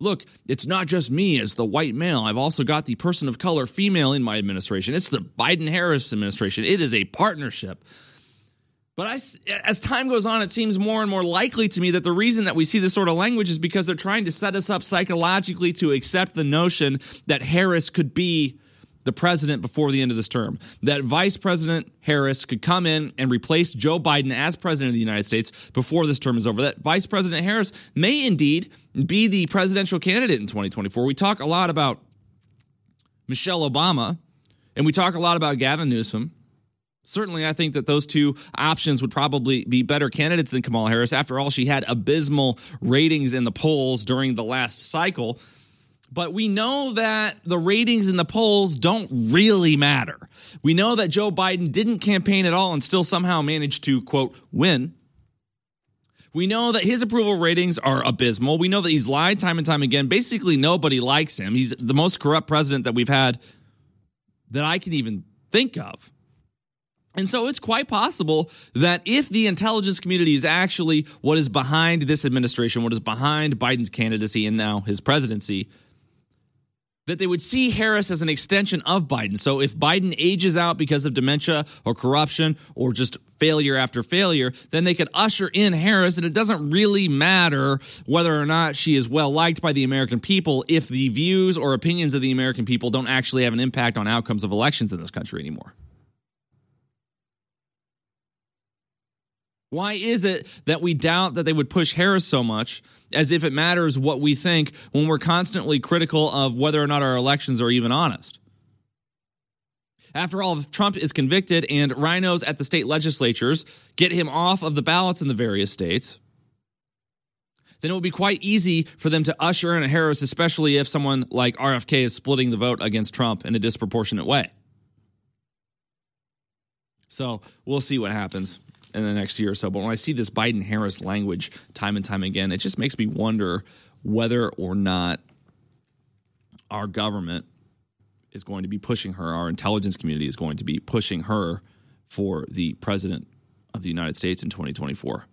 look, it's not just me as the white male. I've also got the person of color female in my administration. It's the Biden Harris administration. It is a partnership. But I, as time goes on, it seems more and more likely to me that the reason that we see this sort of language is because they're trying to set us up psychologically to accept the notion that Harris could be the president before the end of this term. That Vice President Harris could come in and replace Joe Biden as president of the United States before this term is over. That Vice President Harris may indeed be the presidential candidate in 2024. We talk a lot about Michelle Obama, and we talk a lot about Gavin Newsom. Certainly, I think that those two options would probably be better candidates than Kamala Harris. After all, she had abysmal ratings in the polls during the last cycle. But we know that the ratings in the polls don't really matter. We know that Joe Biden didn't campaign at all and still somehow managed to, quote, win. We know that his approval ratings are abysmal. We know that he's lied time and time again. Basically, nobody likes him. He's the most corrupt president that we've had that I can even think of. And so it's quite possible that if the intelligence community is actually what is behind this administration, what is behind Biden's candidacy and now his presidency, that they would see Harris as an extension of Biden. So if Biden ages out because of dementia or corruption or just failure after failure, then they could usher in Harris, and it doesn't really matter whether or not she is well liked by the American people if the views or opinions of the American people don't actually have an impact on outcomes of elections in this country anymore. Why is it that we doubt that they would push Harris so much as if it matters what we think when we're constantly critical of whether or not our elections are even honest? After all, if Trump is convicted and RINOs at the state legislatures get him off of the ballots in the various states, then it would be quite easy for them to usher in a Harris, especially if someone like RFK is splitting the vote against Trump in a disproportionate way. So we'll see what happens in the next year or so. But when I see this Biden Harris language time and time again, it just makes me wonder whether or not our government is going to be pushing her, our intelligence community is going to be pushing her for the president of the United States in 2024.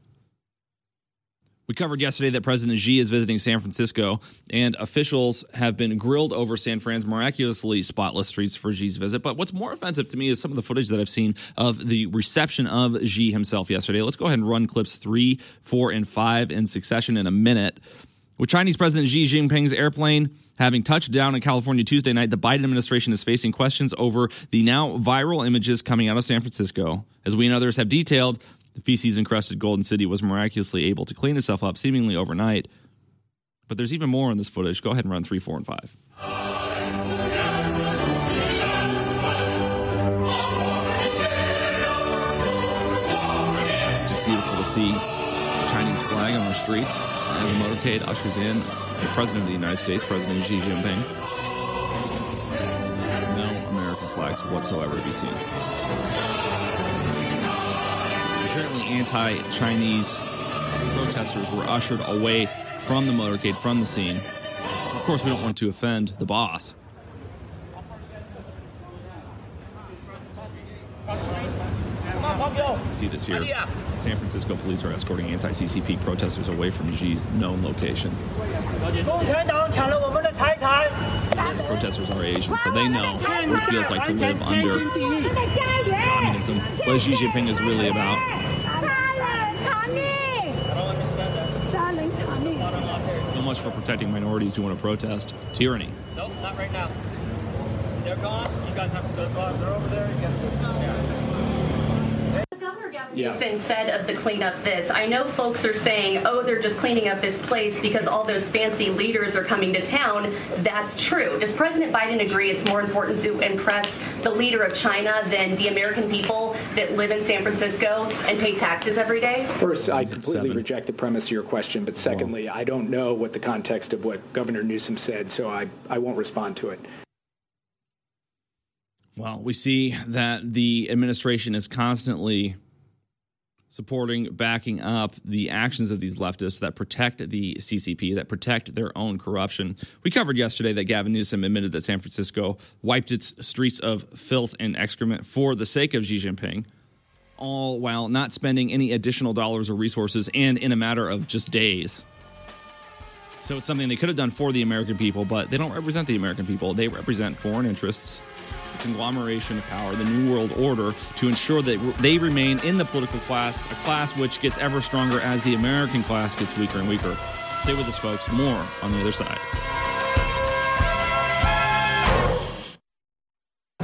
We covered yesterday that President Xi is visiting San Francisco, and officials have been grilled over San Fran's miraculously spotless streets for Xi's visit. But what's more offensive to me is some of the footage that I've seen of the reception of Xi himself yesterday. Let's go ahead and run clips three, four, and five in succession in a minute. With Chinese President Xi Jinping's airplane having touched down in California Tuesday night, the Biden administration is facing questions over the now viral images coming out of San Francisco. As we and others have detailed, the feces encrusted Golden City was miraculously able to clean itself up seemingly overnight. But there's even more in this footage. Go ahead and run three, four, and five. Just beautiful to see the Chinese flag on our streets as the motorcade ushers in the President of the United States, President Xi Jinping. No American flags whatsoever to be seen anti Chinese protesters were ushered away from the motorcade, from the scene. So, of course, we don't want to offend the boss. See this here. San Francisco police are escorting anti CCP protesters away from Xi's known location. Protesters are Asian, so they know what it feels like to live under communism. What Xi Jinping is really about. So much for protecting minorities who want to protest tyranny. Nope, not right now. They're gone. You guys have to go. They're over there. You guys yeah. Newsom said of the cleanup this. I know folks are saying, oh, they're just cleaning up this place because all those fancy leaders are coming to town. That's true. Does President Biden agree it's more important to impress the leader of China than the American people that live in San Francisco and pay taxes every day? First, I completely Seven. reject the premise of your question. But secondly, I don't know what the context of what Governor Newsom said, so I, I won't respond to it. Well, we see that the administration is constantly supporting, backing up the actions of these leftists that protect the CCP, that protect their own corruption. We covered yesterday that Gavin Newsom admitted that San Francisco wiped its streets of filth and excrement for the sake of Xi Jinping, all while not spending any additional dollars or resources and in a matter of just days. So it's something they could have done for the American people, but they don't represent the American people. They represent foreign interests, conglomeration of power, the New World Order, to ensure that they remain in the political class, a class which gets ever stronger as the American class gets weaker and weaker. Stay with us, folks. More on the other side.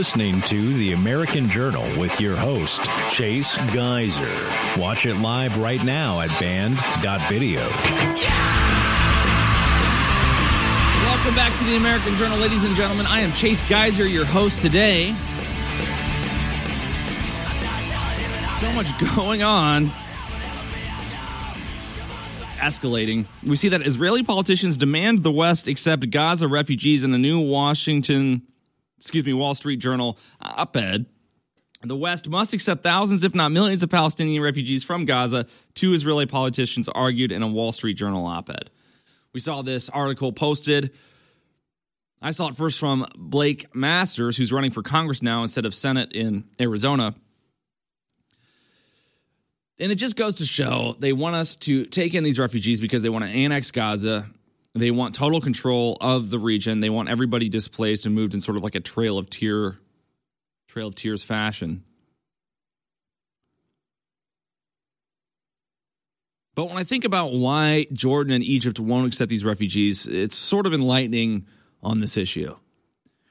Listening to The American Journal with your host, Chase Geiser. Watch it live right now at band.video. Welcome back to the American Journal, ladies and gentlemen. I am Chase Geiser, your host today. So much going on. Escalating. We see that Israeli politicians demand the West accept Gaza refugees in a new Washington excuse me, Wall Street Journal uh, op ed. The West must accept thousands, if not millions, of Palestinian refugees from Gaza, two Israeli politicians argued in a Wall Street Journal op ed. We saw this article posted. I saw it first from Blake Masters, who's running for Congress now instead of Senate in Arizona. And it just goes to show they want us to take in these refugees because they want to annex Gaza they want total control of the region. They want everybody displaced and moved in sort of like a trail of tear, trail of tears fashion. But when I think about why Jordan and Egypt won't accept these refugees, it's sort of enlightening on this issue.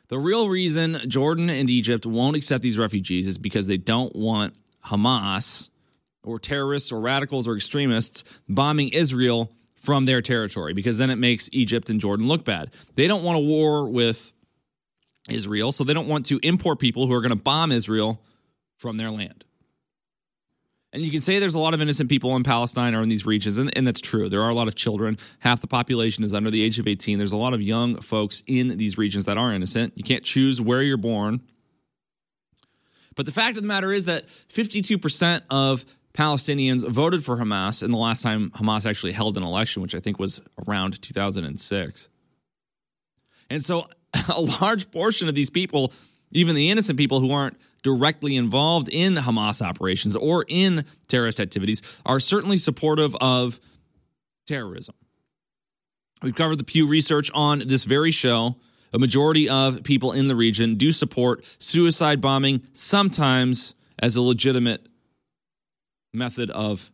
The real reason Jordan and Egypt won't accept these refugees is because they don't want Hamas or terrorists or radicals or extremists bombing Israel from their territory because then it makes Egypt and Jordan look bad. They don't want a war with Israel, so they don't want to import people who are going to bomb Israel from their land. And you can say there's a lot of innocent people in Palestine or in these regions, and, and, that's true. There are a lot of children. Half the population is under the age of 18. There's a lot of young folks in these regions that are innocent. You can't choose where you're born. But the fact of the matter is that 52% of Palestinians voted for Hamas in the last time Hamas actually held an election, which I think was around 2006. And so a large portion of these people, even the innocent people who aren't directly involved in Hamas operations or in terrorist activities, are certainly supportive of terrorism. We've covered the Pew research on this very show. A majority of people in the region do support suicide bombing, sometimes as a legitimate method of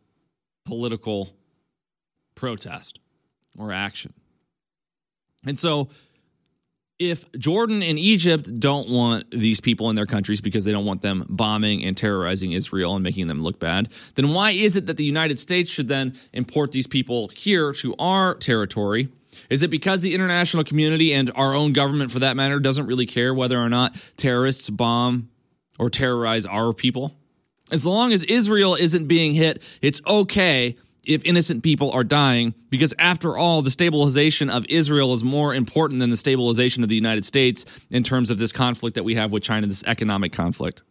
political protest or action. And so, if Jordan and Egypt don't want these people in their countries because they don't want them bombing and terrorizing Israel and making them look bad, then why is it that the United States should then import these people here to our territory? Is it because the international community and our own government, for that matter, doesn't really care whether or not terrorists bomb or terrorize our people? As long as Israel isn't being hit, it's okay if innocent people are dying, because after all, the stabilization of Israel is more important than the stabilization of the United States in terms of this conflict that we have with China, this economic conflict.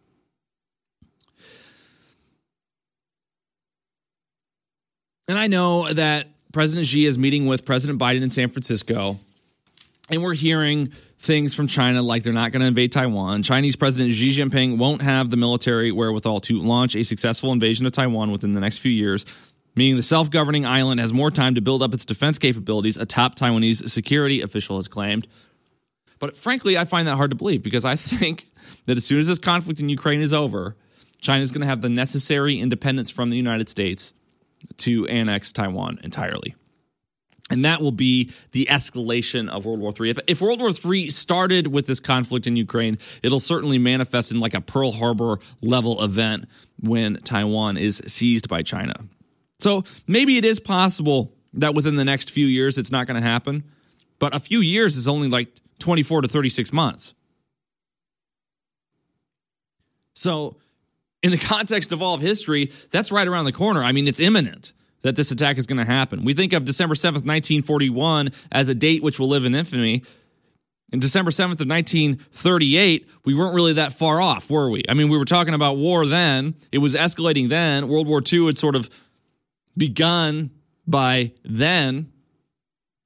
And I know that President Xi is meeting with President Biden in San Francisco, and we're hearing things from China like they're not going to invade Taiwan. Chinese President Xi Jinping won't have the military wherewithal to launch a successful invasion of Taiwan within the next few years, meaning the self governing island has more time to build up its defense capabilities, a top Taiwanese security official has claimed. But frankly, I find that hard to believe because I think that as soon as this conflict in Ukraine is over, China's going to have the necessary independence from the United States to annex Taiwan entirely. And that will be the escalation of World War III. If, if, World War III started with this conflict in Ukraine, it'll certainly manifest in like a Pearl Harbor level event when Taiwan is seized by China. So maybe it is possible that within the next few years it's not going to happen, but a few years is only like 24 to 36 months. So, in the context of all of history, that's right around the corner. I mean, it's imminent that this attack is going to happen. We think of December 7th, 1941 as a date which will live in infamy. In December 7th of 1938, we weren't really that far off, were we? I mean, we were talking about war then. It was escalating then. World War II had sort of begun by then.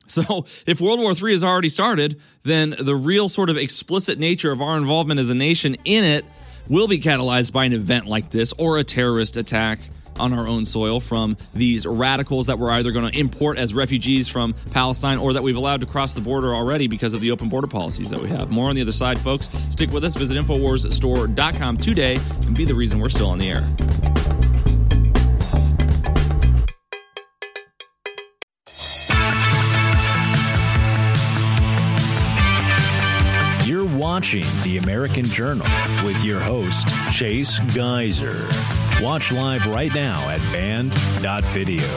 So, if World War III has already started, then the real sort of explicit nature of our involvement as a nation in it will be catalyzed by an event like this or a terrorist attack on our own soil from these radicals that we're either going to import as refugees from Palestine or that we've allowed to cross the border already because of the open border policies that we have. More on the other side, folks. Stick with us. Visit InfoWarsStore.com today and be the reason we're still on the air. Watching The American Journal with your host, Chase Geiser. Watch live right now at band.video.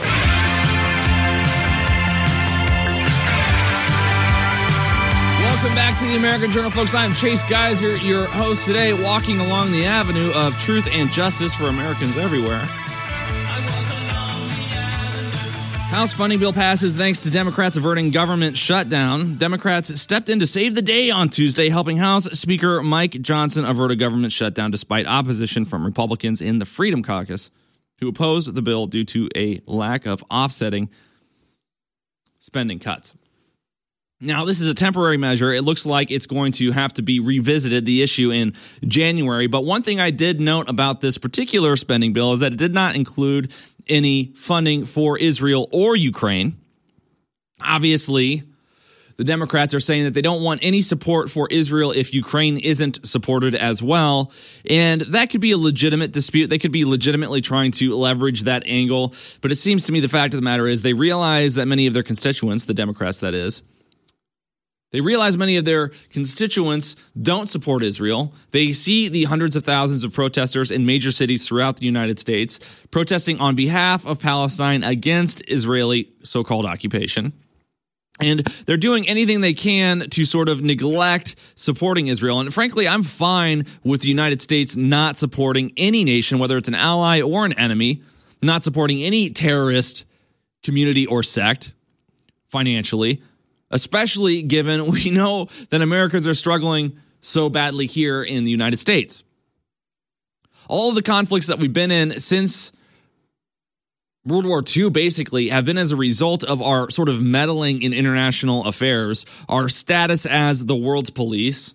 Welcome back to the American Journal, folks. I'm Chase Geiser, your host today, walking along the avenue of truth and justice for Americans everywhere. House funding bill passes thanks to Democrats averting government shutdown. Democrats stepped in to save the day on Tuesday, helping House Speaker Mike Johnson avert a government shutdown despite opposition from Republicans in the Freedom Caucus, who opposed the bill due to a lack of offsetting spending cuts. Now, this is a temporary measure. It looks like it's going to have to be revisited, the issue in January. But one thing I did note about this particular spending bill is that it did not include any funding for Israel or Ukraine. Obviously, the Democrats are saying that they don't want any support for Israel if Ukraine isn't supported as well. And that could be a legitimate dispute. They could be legitimately trying to leverage that angle. But it seems to me the fact of the matter is they realize that many of their constituents, the Democrats that is, they realize many of their constituents don't support Israel. They see the hundreds of thousands of protesters in major cities throughout the United States protesting on behalf of Palestine against Israeli so called occupation. And they're doing anything they can to sort of neglect supporting Israel. And frankly, I'm fine with the United States not supporting any nation, whether it's an ally or an enemy, not supporting any terrorist community or sect financially especially given we know that Americans are struggling so badly here in the United States. All of the conflicts that we've been in since World War II basically have been as a result of our sort of meddling in international affairs, our status as the world's police.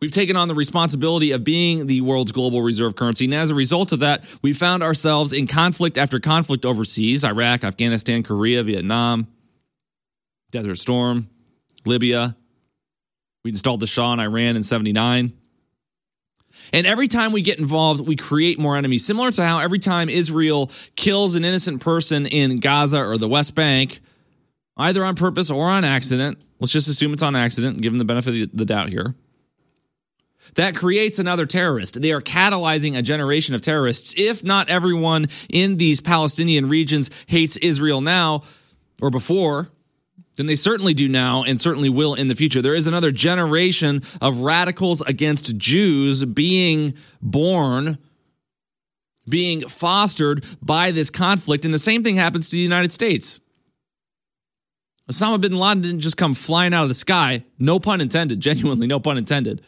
We've taken on the responsibility of being the world's global reserve currency. And as a result of that, we found ourselves in conflict after conflict overseas Iraq, Afghanistan, Korea, Vietnam. Desert Storm, Libya. We installed the Shah in Iran in 79. And every time we get involved, we create more enemies. Similar to how every time Israel kills an innocent person in Gaza or the West Bank, either on purpose or on accident, let's just assume it's on accident, given the benefit of the doubt here. That creates another terrorist. They are catalyzing a generation of terrorists. If not everyone in these Palestinian regions hates Israel now or before, than they certainly do now and certainly will in the future. There is another generation of radicals against Jews being born, being fostered by this conflict. And the same thing happens to the United States. Osama bin Laden didn't just come flying out of the sky, no pun intended, genuinely, no pun intended.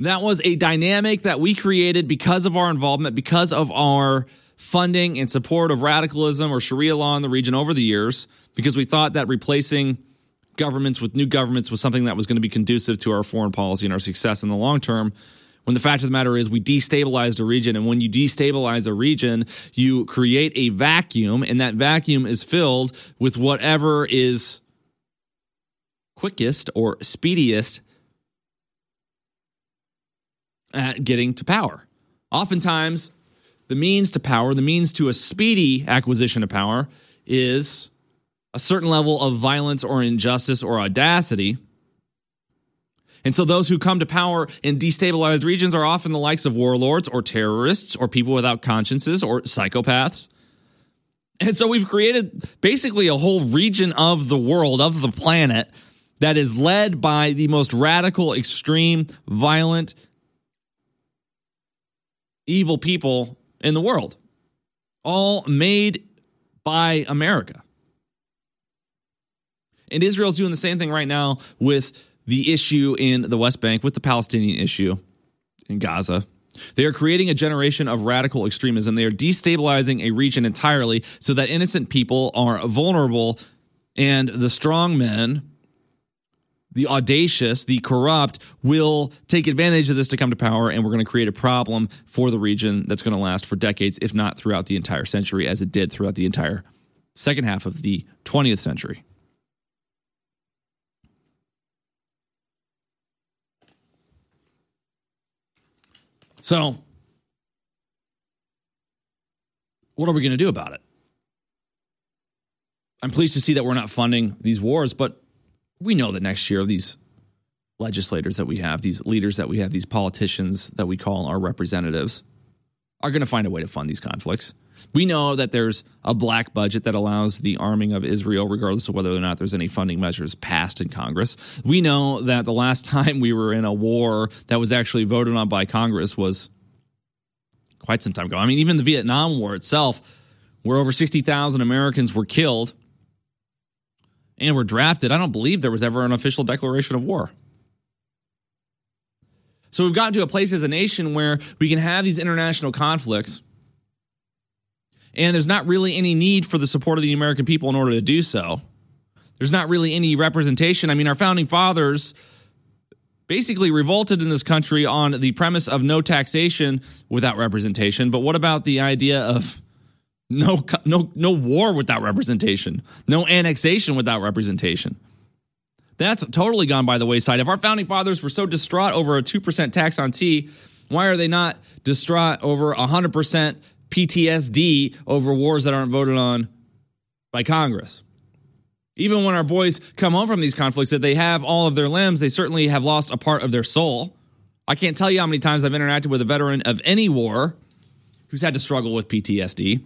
That was a dynamic that we created because of our involvement, because of our funding and support of radicalism or Sharia law in the region over the years because we thought that replacing governments with new governments was something that was going to be conducive to our foreign policy and our success in the long term. When the fact of the matter is, we destabilized a region. And when you destabilize a region, you create a vacuum, and that vacuum is filled with whatever is quickest or speediest at getting to power. Oftentimes, the means to power, the means to a speedy acquisition of power, is a certain level of violence or injustice or audacity. And so, those who come to power in destabilized regions are often the likes of warlords or terrorists or people without consciences or psychopaths. And so, we've created basically a whole region of the world, of the planet, that is led by the most radical, extreme, violent, evil people in the world, all made by America. And Israel's doing the same thing right now with the issue in the West Bank, with the Palestinian issue in Gaza. They are creating a generation of radical extremism. They are destabilizing a region entirely so that innocent people are vulnerable and the strong men the audacious, the corrupt will take advantage of this to come to power, and we're going to create a problem for the region that's going to last for decades, if not throughout the entire century, as it did throughout the entire second half of the 20th century. So, what are we going to do about it? I'm pleased to see that we're not funding these wars, but we know that next year these legislators that we have, these leaders that we have, these politicians that we call our representatives are going to find a way to fund these conflicts. We know that there's a black budget that allows the arming of Israel, regardless of whether or not there's any funding measures passed in Congress. We know that the last time we were in a war that was actually voted on by Congress was quite some time ago. I mean, even the Vietnam War itself, where over 60,000 Americans were killed and were drafted, I don't believe there was ever an official declaration of war. So we've gotten to a place as a nation where we can have these international conflicts, and there's not really any need for the support of the American people in order to do so. There's not really any representation. I mean, our founding fathers basically revolted in this country on the premise of no taxation without representation. But what about the idea of no, no, no war without representation. No annexation without representation. That's totally gone by the wayside. If our founding fathers were so distraught over a 2% tax on tea, why are they not distraught over 100% PTSD over wars that aren't voted on by Congress? Even when our boys come home from these conflicts, that they have all of their limbs, they certainly have lost a part of their soul. I can't tell you how many times I've interacted with a veteran of any war who's had to struggle with PTSD.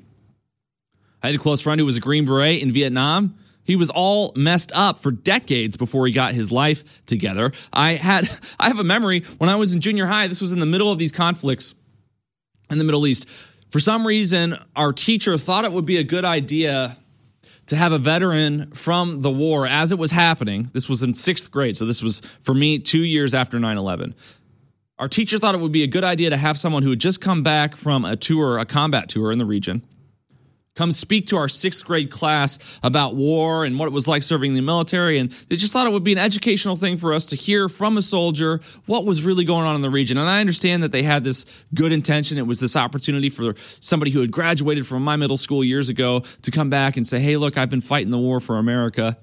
I had a close friend who was a Green Beret in Vietnam. He was all messed up for decades before he got his life together. I had I have a memory when I was in junior high, this was in the middle of these conflicts in the Middle East. For some reason, our teacher thought it would be a good idea to have a veteran from the war as it was happening. This was in 6th grade, so this was for me 2 years after 9/11. Our teacher thought it would be a good idea to have someone who had just come back from a tour, a combat tour in the region come speak to our sixth grade class about war and what it was like serving in the military. And they just thought it would be an educational thing for us to hear from a soldier what was really going on in the region. And I understand that they had this good intention. It was this opportunity for somebody who had graduated from my middle school years ago to come back and say, hey, look, I've been fighting the war for America.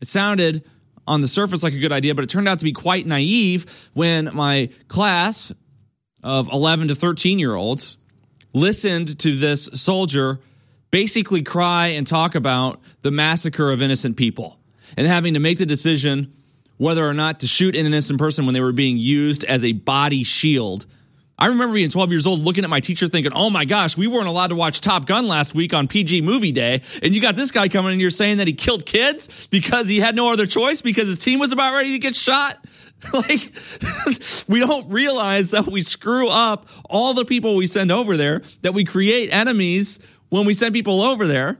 It sounded on the surface like a good idea, but it turned out to be quite naive when my class of 11 to 13 year olds listened to this soldier basically cry and talk about the massacre of innocent people and having to make the decision whether or not to shoot an innocent person when they were being used as a body shield. I remember being 12 years old looking at my teacher thinking, oh my gosh, we weren't allowed to watch Top Gun last week on PG movie day. And you got this guy coming in here saying that he killed kids because he had no other choice because his team was about ready to get shot. like we don't realize that we screw up all the people we send over there, that we create enemies when we send people over there.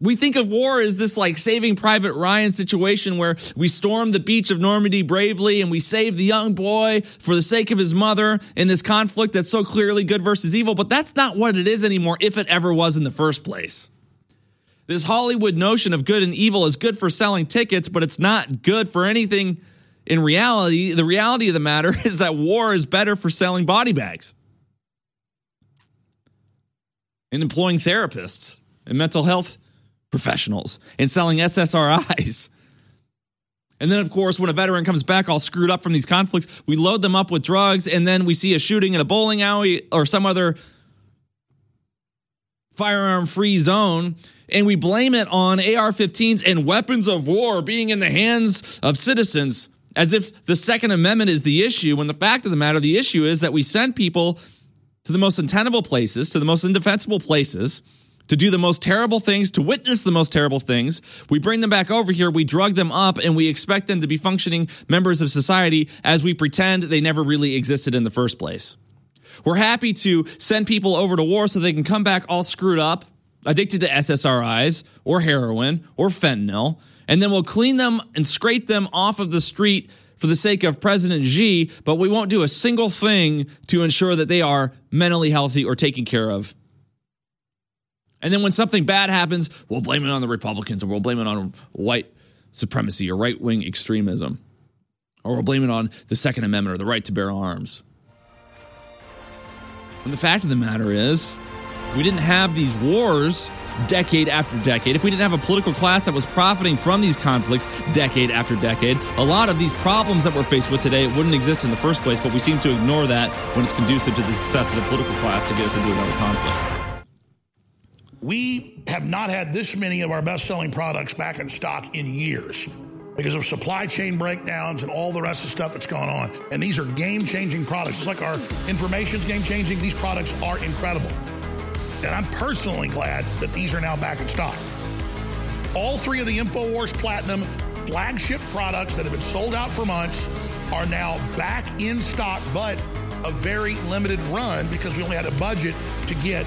We think of war as this like saving Private Ryan situation where we storm the beach of Normandy bravely and we save the young boy for the sake of his mother in this conflict that's so clearly good versus evil. But that's not what it is anymore, if it ever was in the first place. This Hollywood notion of good and evil is good for selling tickets, but it's not good for anything in reality, the reality of the matter is that war is better for selling body bags and employing therapists and mental health professionals and selling SSRIs And then, of course, when a veteran comes back all screwed up from these conflicts, we load them up with drugs, and then we see a shooting in a bowling alley or some other firearm free zone, and we blame it on AR 15s and weapons of war being in the hands of citizens as if the Second Amendment is the issue, when the fact of the matter, the issue is that we send people to the most untenable places, to the most indefensible places to do the most terrible things, to witness the most terrible things. We bring them back over here, we drug them up, and we expect them to be functioning members of society as we pretend they never really existed in the first place. We're happy to send people over to war so they can come back all screwed up, addicted to SSRIs or heroin or fentanyl, and then we'll clean them and scrape them off of the street for the sake of President Xi, but we won't do a single thing to ensure that they are mentally healthy or taken care of and then when something bad happens, we'll blame it on the Republicans or we'll blame it on white supremacy or right wing extremism. Or we'll blame it on the Second Amendment or the right to bear arms. And the fact of the matter is, we didn't have these wars decade after decade, if we didn't have a political class that was profiting from these conflicts decade after decade, a lot of these problems that we're faced with today wouldn't exist in the first place, but we seem to ignore that when it's conducive to the success of the political class to get us into another conflict. We have not had this many of our best selling products back in stock in years because of supply chain breakdowns and all the rest of the stuff that's going on. And these are game changing products. Like our information's game changing, these products are incredible. And I'm personally glad that these are now back in stock. All three of the InfoWars Platinum flagship products that have been sold out for months are now back in stock, but a very limited run because we only had a budget to get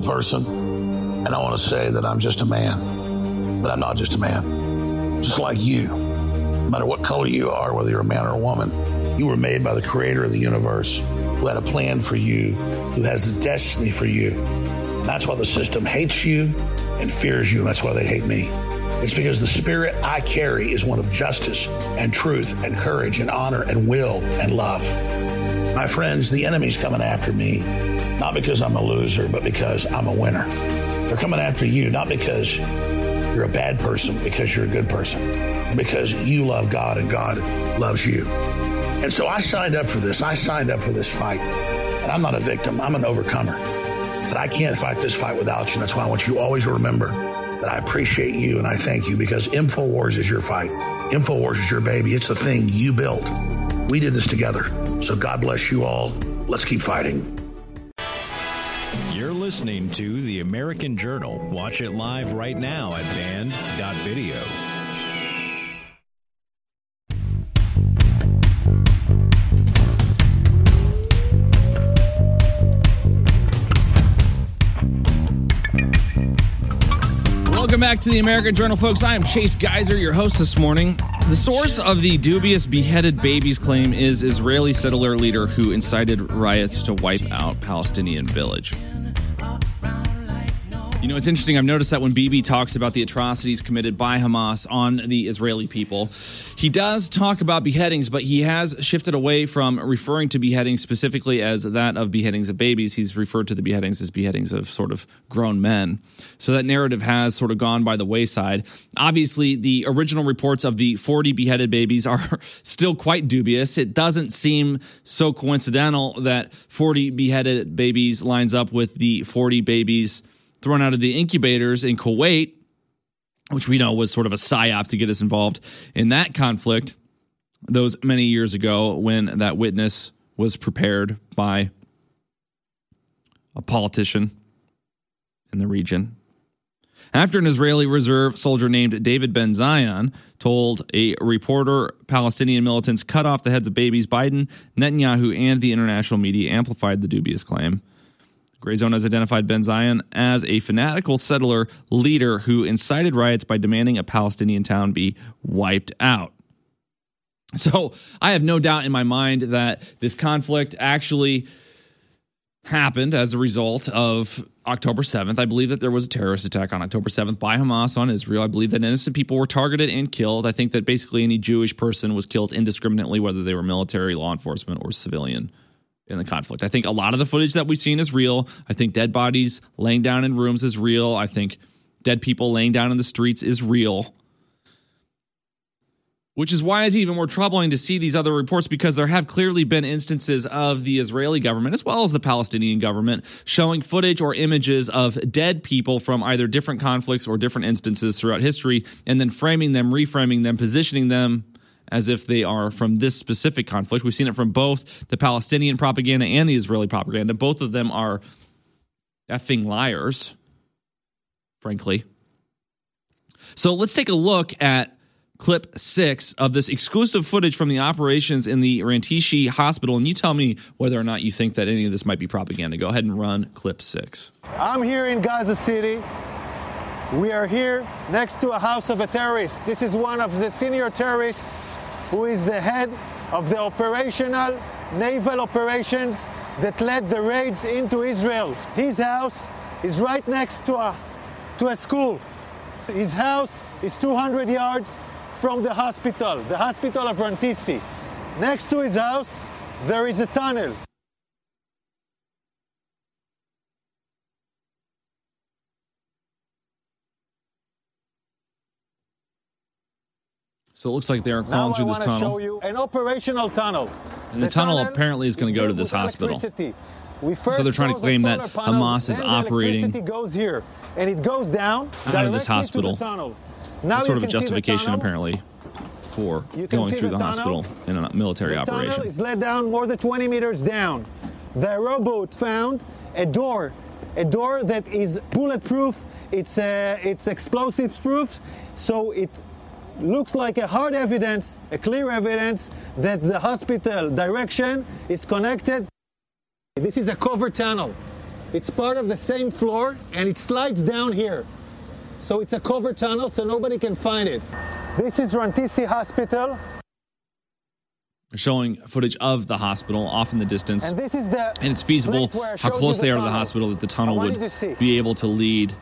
Person, and I want to say that I'm just a man, but I'm not just a man. Just like you, no matter what color you are, whether you're a man or a woman, you were made by the creator of the universe who had a plan for you, who has a destiny for you. That's why the system hates you and fears you, and that's why they hate me. It's because the spirit I carry is one of justice and truth and courage and honor and will and love. My friends, the enemy's coming after me not because I'm a loser, but because I'm a winner. They're coming after you, not because you're a bad person, because you're a good person, because you love God and God loves you. And so I signed up for this. I signed up for this fight. And I'm not a victim, I'm an overcomer. But I can't fight this fight without you. And That's why I want you always to remember that I appreciate you and I thank you because InfoWars is your fight. InfoWars is your baby. It's the thing you built. We did this together. So God bless you all. Let's keep fighting listening to The American Journal. Watch it live right now at band.video. Welcome back to the American Journal, folks. I am Chase Geiser, your host this morning. The source of the dubious beheaded babies claim is Israeli settler leader who incited riots to wipe out Palestinian village. You know, it's interesting. I've noticed that when Bibi talks about the atrocities committed by Hamas on the Israeli people, he does talk about beheadings, but he has shifted away from referring to beheadings specifically as that of beheadings of babies. He's referred to the beheadings as beheadings of sort of grown men. So that narrative has sort of gone by the wayside. Obviously, the original reports of the 40 beheaded babies are still quite dubious. It doesn't seem so coincidental that 40 beheaded babies lines up with the 40 babies thrown out of the incubators in Kuwait, which we know was sort of a psyop to get us involved in that conflict those many years ago when that witness was prepared by a politician in the region. After an Israeli reserve soldier named David Ben Zion told a reporter Palestinian militants cut off the heads of babies, Biden, Netanyahu, and the international media amplified the dubious claim. Grayzone has identified Ben Zion as a fanatical settler leader who incited riots by demanding a Palestinian town be wiped out. So I have no doubt in my mind that this conflict actually happened as a result of October 7th. I believe that there was a terrorist attack on October 7th by Hamas on Israel. I believe that innocent people were targeted and killed. I think that basically any Jewish person was killed indiscriminately, whether they were military, law enforcement, or civilian in the conflict. I think a lot of the footage that we've seen is real. I think dead bodies laying down in rooms is real. I think dead people laying down in the streets is real which is why it's even more troubling to see these other reports because there have clearly been instances of the Israeli government as well as the Palestinian government showing footage or images of dead people from either different conflicts or different instances throughout history and then framing them, reframing them, positioning them as if they are from this specific conflict. We've seen it from both the Palestinian propaganda and the Israeli propaganda. Both of them are effing liars, frankly. So let's take a look at clip six of this exclusive footage from the operations in the Rantisi hospital. And you tell me whether or not you think that any of this might be propaganda. Go ahead and run clip six. I'm here in Gaza City. We are here next to a house of a terrorist. This is one of the senior terrorists who is the head of the operational naval operations that led the raids into Israel. His house is right next to a, to a school. His house is 200 yards from the hospital, the hospital of Rantisi. Next to his house, there is a tunnel. So it looks like they are crawling now through this to show tunnel. you an operational tunnel. And the, tunnel, apparently is going to go to this hospital. So they're trying to claim that panels, Hamas is the operating electricity goes here, and it goes down out of this hospital. The tunnel. Now sort of a the justification, apparently, for going through the the, hospital in a military the operation. tunnel is let down more than 20 meters down. The rowboat found a door, a door that is bulletproof. It's uh, it's explosives proof, so it looks like a hard evidence, a clear evidence that the hospital direction is connected. This is a cover tunnel. It's part of the same floor and it slides down here. So it's a cover tunnel so nobody can find it. This is Rantisi Hospital. Showing footage of the hospital off in the distance. And this is the and it's feasible place where I how close you they the are to the hospital that the tunnel would be able to lead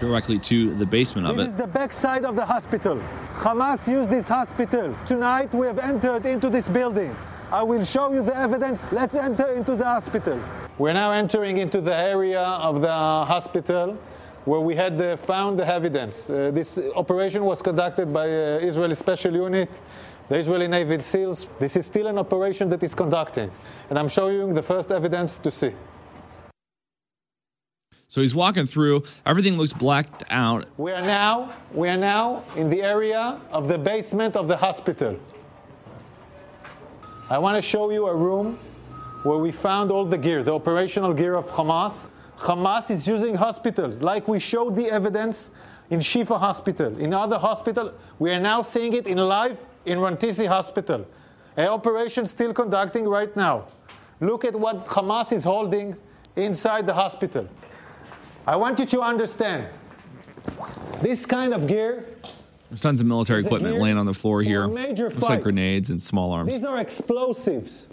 directly to the basement of it. This it. is the back side of the hospital. Hamas used this hospital. Tonight we have entered into this building. I will show you the evidence. Let's enter into the hospital. We're now entering into the area of the hospital where we had uh, found the evidence. Uh, this operation was conducted by uh, Israeli Special Unit, the Israeli Navy SEALs. This is still an operation that is conducting, and I'm showing you the first evidence to see. So he's walking through. Everything looks blacked out. We are now we are now in the area of the basement of the hospital. I want to show you a room where we found all the gear, the operational gear of Hamas. Hamas is using hospitals, like we showed the evidence in Shifa Hospital. In other hospital, we are now seeing it in live in Rantisi Hospital. An operation still conducting right now. Look at what Hamas is holding inside the hospital. I want you to understand this kind of gear There's tons of military equipment laying on the floor here. major Looks like grenades and small arms. These are explosives.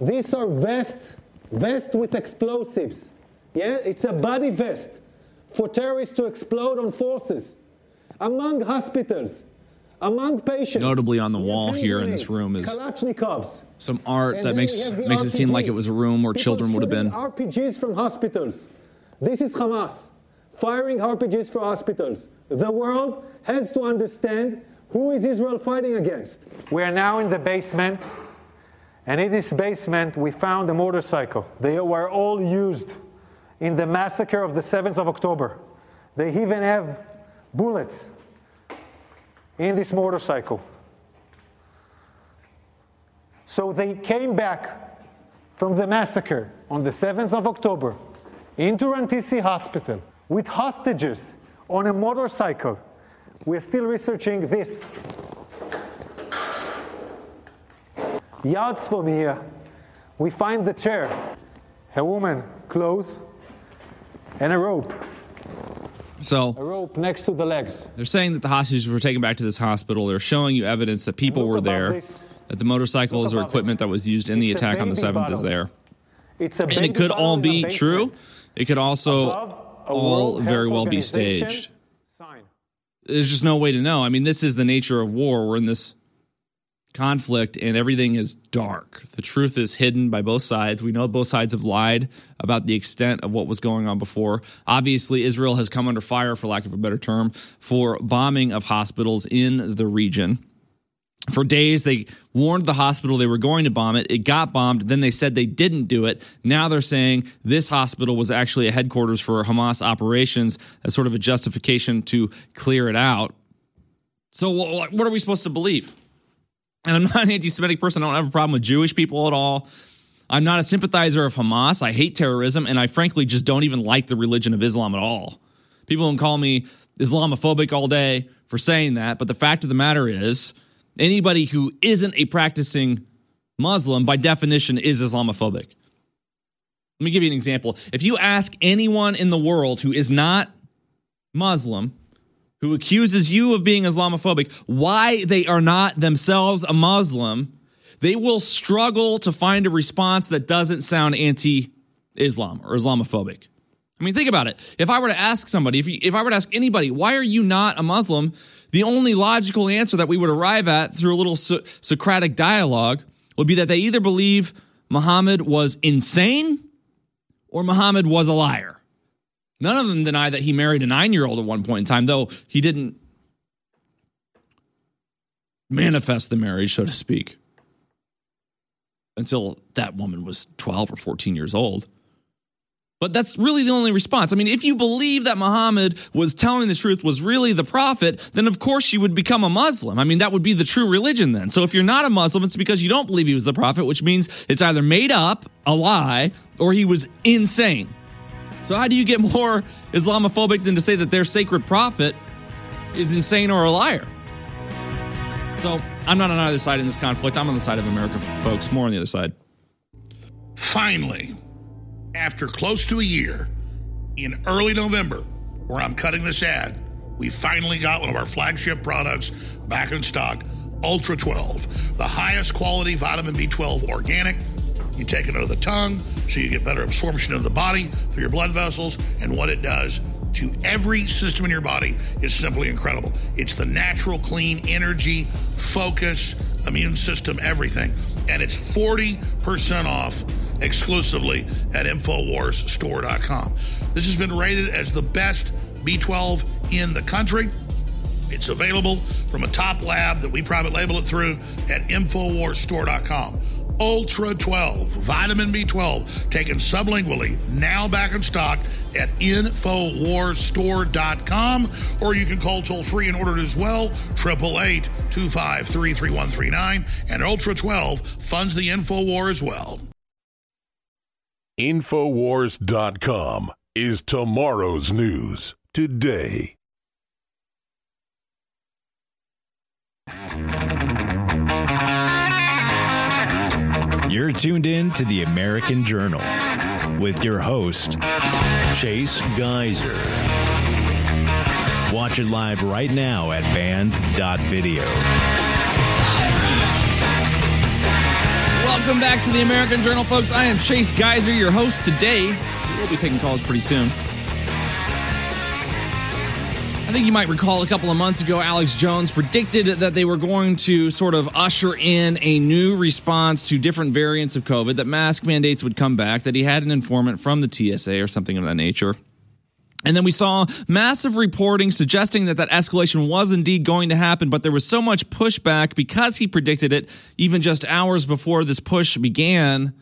These are vests, vests with explosives. Yeah, it's a body vest for terrorists to explode on forces, among hospitals, among patients. Notably on the wall here in this room is Kalashnikovs. some art And that makes makes it seem like it was a room where People children would have been. RPGs from hospitals. This is Hamas firing RPGs for hospitals. The world has to understand who is Israel fighting against. We are now in the basement, and in this basement we found a motorcycle. They were all used in the massacre of the 7th of October. They even have bullets in this motorcycle. So they came back from the massacre on the 7th of October into Rantisi Hospital with hostages on a motorcycle. We're still researching this. Yards from here, we find the chair. A woman, clothes, and a rope. So a rope next to the legs. They're saying that the hostages were taken back to this hospital. They're showing you evidence that people were there, that the motorcycles or equipment that was used in the It's a attack on the baby 7th is there. It's a And it could all be true. It could also all very well be staged. There's just no way to know. I mean, this is the nature of war. We're in this conflict and everything is dark. The truth is hidden by both sides. We know both sides have lied about the extent of what was going on before. Obviously, Israel has come under fire, for lack of a better term, for bombing of hospitals in the region. For days, they warned the hospital they were going to bomb it. It got bombed. Then they said they didn't do it. Now they're saying this hospital was actually a headquarters for Hamas operations as sort of a justification to clear it out. So, what are we supposed to believe? And I'm not an anti Semitic person. I don't have a problem with Jewish people at all. I'm not a sympathizer of Hamas. I hate terrorism. And I frankly just don't even like the religion of Islam at all. People can call me Islamophobic all day for saying that. But the fact of the matter is, anybody who isn't a practicing Muslim, by definition, is Islamophobic. Let me give you an example. If you ask anyone in the world who is not Muslim, who accuses you of being Islamophobic, why they are not themselves a Muslim, they will struggle to find a response that doesn't sound anti Islam or Islamophobic. I mean, think about it. If I were to ask somebody, if, you, if I were to ask anybody, why are you not a Muslim? The only logical answer that we would arrive at through a little So- Socratic dialogue would be that they either believe Muhammad was insane or Muhammad was a liar. None of them deny that he married a nine year old at one point in time, though he didn't manifest the marriage, so to speak, until that woman was 12 or 14 years old. But that's really the only response. I mean, if you believe that Muhammad was telling the truth, was really the prophet, then of course you would become a Muslim. I mean, that would be the true religion then. So if you're not a Muslim, it's because you don't believe he was the prophet, which means it's either made up, a lie, or he was insane. So how do you get more Islamophobic than to say that their sacred prophet is insane or a liar? So I'm not on either side in this conflict. I'm on the side of America, folks. More on the other side. Finally, after close to a year, in early November, where I'm cutting this ad, we finally got one of our flagship products back in stock Ultra 12, the highest quality vitamin B12 organic. You take it under the tongue so you get better absorption into the body through your blood vessels, and what it does to every system in your body is simply incredible. It's the natural, clean energy, focus, immune system, everything. And it's 40% off exclusively at InfoWarsStore.com. This has been rated as the best B12 in the country. It's available from a top lab that we private label it through at InfoWarsStore.com. Ultra 12, vitamin B12, taken sublingually, now back in stock at InfoWarsStore.com. Or you can call toll free and order it as well, 888 253 3139. And Ultra 12 funds the InfoWar as well. Infowars.com is tomorrow's news today. You're tuned in to the American Journal with your host, Chase Geiser. Watch it live right now at band.video. Welcome back to the American Journal, folks. I am Chase Geiser, your host today. We'll be taking calls pretty soon. I think you might recall a couple of months ago, Alex Jones predicted that they were going to sort of usher in a new response to different variants of COVID, that mask mandates would come back, that he had an informant from the TSA or something of that nature. And then we saw massive reporting suggesting that that escalation was indeed going to happen, but there was so much pushback because he predicted it even just hours before this push began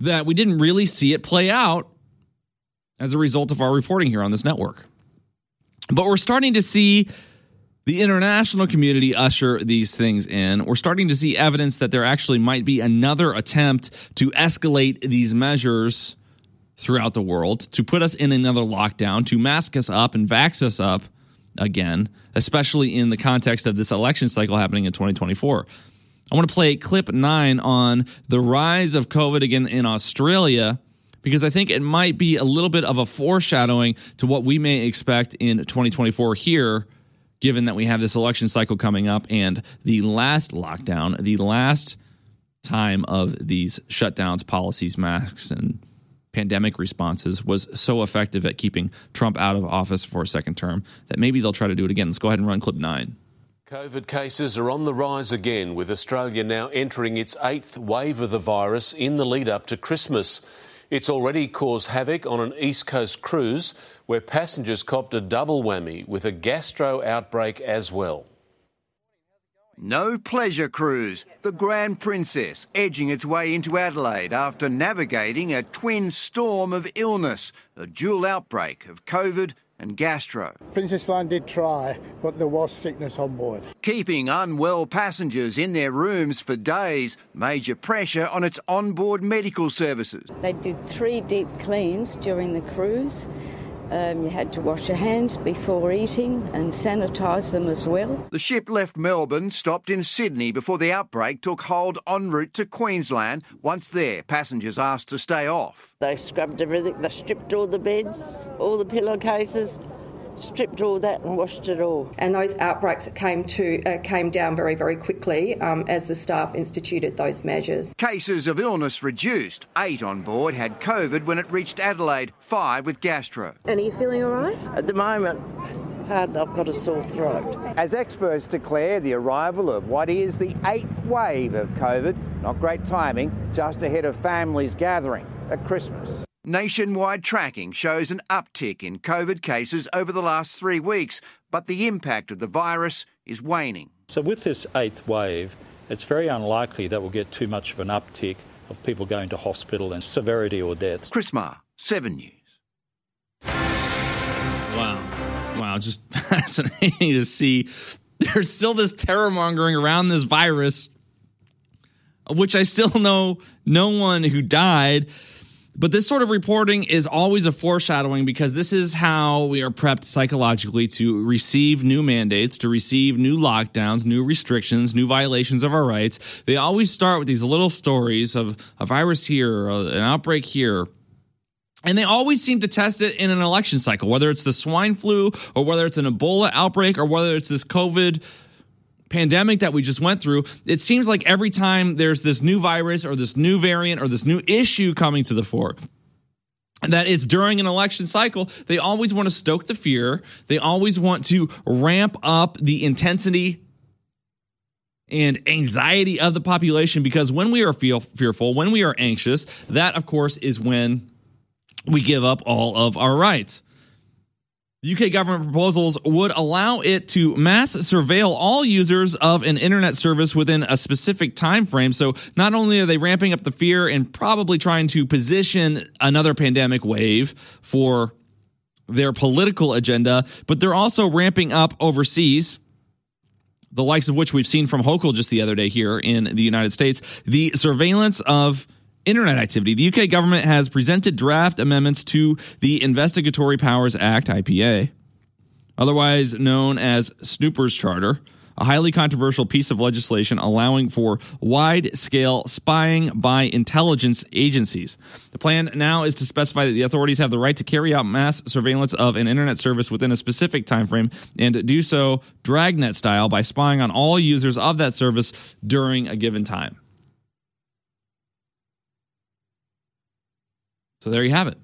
that we didn't really see it play out as a result of our reporting here on this network. But we're starting to see the international community usher these things in. We're starting to see evidence that there actually might be another attempt to escalate these measures throughout the world, to put us in another lockdown, to mask us up and vax us up again, especially in the context of this election cycle happening in 2024. I want to play clip nine on the rise of COVID again in Australia because I think it might be a little bit of a foreshadowing to what we may expect in 2024 here, given that we have this election cycle coming up and the last lockdown, the last time of these shutdowns, policies, masks, and pandemic responses was so effective at keeping Trump out of office for a second term that maybe they'll try to do it again. Let's go ahead and run clip nine. COVID cases are on the rise again, with Australia now entering its eighth wave of the virus in the lead up to Christmas. It's already caused havoc on an East Coast cruise where passengers copped a double whammy with a gastro outbreak as well. No pleasure cruise. The Grand Princess edging its way into Adelaide after navigating a twin storm of illness, a dual outbreak of COVID and gastro. Princess Line did try, but there was sickness on board. Keeping unwell passengers in their rooms for days, major pressure on its onboard medical services. They did three deep cleans during the cruise. Um, you had to wash your hands before eating and sanitise them as well. The ship left Melbourne, stopped in Sydney before the outbreak took hold en route to Queensland. Once there, passengers asked to stay off. They scrubbed everything, they stripped all the beds, all the pillowcases, stripped all that and washed it all. And those outbreaks came to uh, came down very very quickly um, as the staff instituted those measures. Cases of illness reduced. Eight on board had COVID when it reached Adelaide. Five with gastro. And are you feeling all right? At the moment, hard. I've got a sore throat. As experts declare the arrival of what is the eighth wave of COVID, not great timing, just ahead of families gathering at Christmas. Nationwide tracking shows an uptick in COVID cases over the last three weeks, but the impact of the virus is waning. So, with this eighth wave, it's very unlikely that we'll get too much of an uptick of people going to hospital and severity or deaths. Chris Marr, 7 News. Wow. Wow. Just fascinating to see. There's still this terror mongering around this virus, of which I still know no one who died. But this sort of reporting is always a foreshadowing because this is how we are prepped psychologically to receive new mandates, to receive new lockdowns, new restrictions, new violations of our rights. They always start with these little stories of a virus here, an outbreak here. And they always seem to test it in an election cycle, whether it's the swine flu or whether it's an Ebola outbreak or whether it's this COVID pandemic that we just went through, it seems like every time there's this new virus or this new variant or this new issue coming to the fore, that it's during an election cycle, they always want to stoke the fear. They always want to ramp up the intensity and anxiety of the population because when we are feel fearful, when we are anxious, that of course is when we give up all of our rights. UK government proposals would allow it to mass surveil all users of an internet service within a specific time frame. So not only are they ramping up the fear and probably trying to position another pandemic wave for their political agenda, but they're also ramping up overseas the likes of which we've seen from Hochul just the other day here in the United States, the surveillance of internet activity. The UK government has presented draft amendments to the Investigatory Powers Act, IPA, otherwise known as Snoopers Charter, a highly controversial piece of legislation allowing for wide scale spying by intelligence agencies. The plan now is to specify that the authorities have the right to carry out mass surveillance of an internet service within a specific time frame and do so dragnet style by spying on all users of that service during a given time. So there you have it.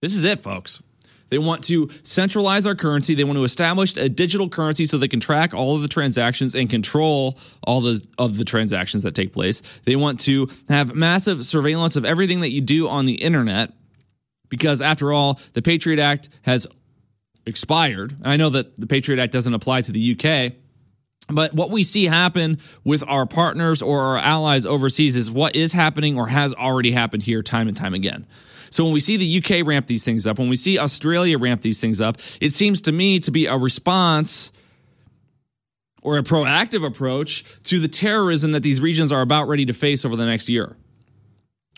This is it, folks. They want to centralize our currency. They want to establish a digital currency so they can track all of the transactions and control all the of the transactions that take place. They want to have massive surveillance of everything that you do on the internet because after all, the Patriot Act has expired. I know that the Patriot Act doesn't apply to the UK, but what we see happen with our partners or our allies overseas is what is happening or has already happened here time and time again. So when we see the UK ramp these things up, when we see Australia ramp these things up, it seems to me to be a response or a proactive approach to the terrorism that these regions are about ready to face over the next year.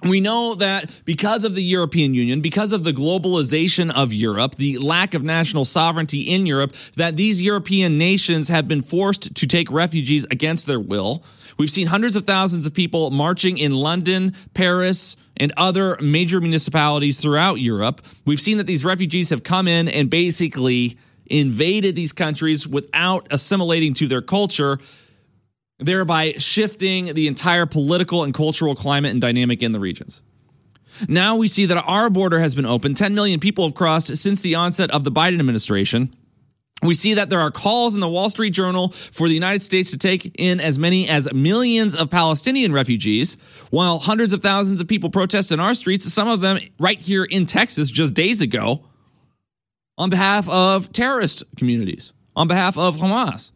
We know that because of the European Union, because of the globalization of Europe, the lack of national sovereignty in Europe, that these European nations have been forced to take refugees against their will. We've seen hundreds of thousands of people marching in London, Paris, and other major municipalities throughout Europe. We've seen that these refugees have come in and basically invaded these countries without assimilating to their culture, thereby shifting the entire political and cultural climate and dynamic in the regions. Now we see that our border has been open. 10 million people have crossed since the onset of the Biden administration. We see that there are calls in the Wall Street Journal for the United States to take in as many as millions of Palestinian refugees, while hundreds of thousands of people protest in our streets, some of them right here in Texas just days ago, on behalf of terrorist communities, on behalf of Hamas.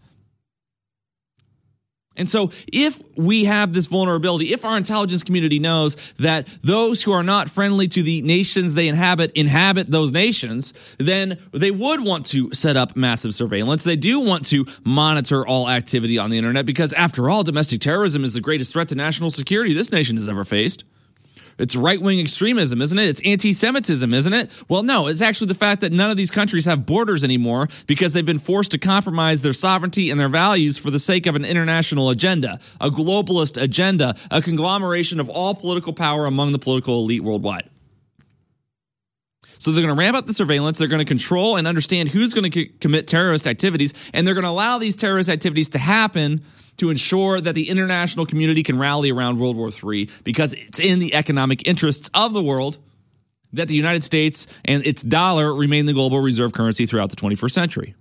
And so, if we have this vulnerability, if our intelligence community knows that those who are not friendly to the nations they inhabit inhabit those nations, then they would want to set up massive surveillance. They do want to monitor all activity on the internet because, after all, domestic terrorism is the greatest threat to national security this nation has ever faced. It's right wing extremism, isn't it? It's anti Semitism, isn't it? Well, no, it's actually the fact that none of these countries have borders anymore because they've been forced to compromise their sovereignty and their values for the sake of an international agenda, a globalist agenda, a conglomeration of all political power among the political elite worldwide. So they're going to ramp up the surveillance. They're going to control and understand who's going to c- commit terrorist activities, and they're going to allow these terrorist activities to happen to ensure that the international community can rally around World War III because it's in the economic interests of the world that the United States and its dollar remain the global reserve currency throughout the 21st century.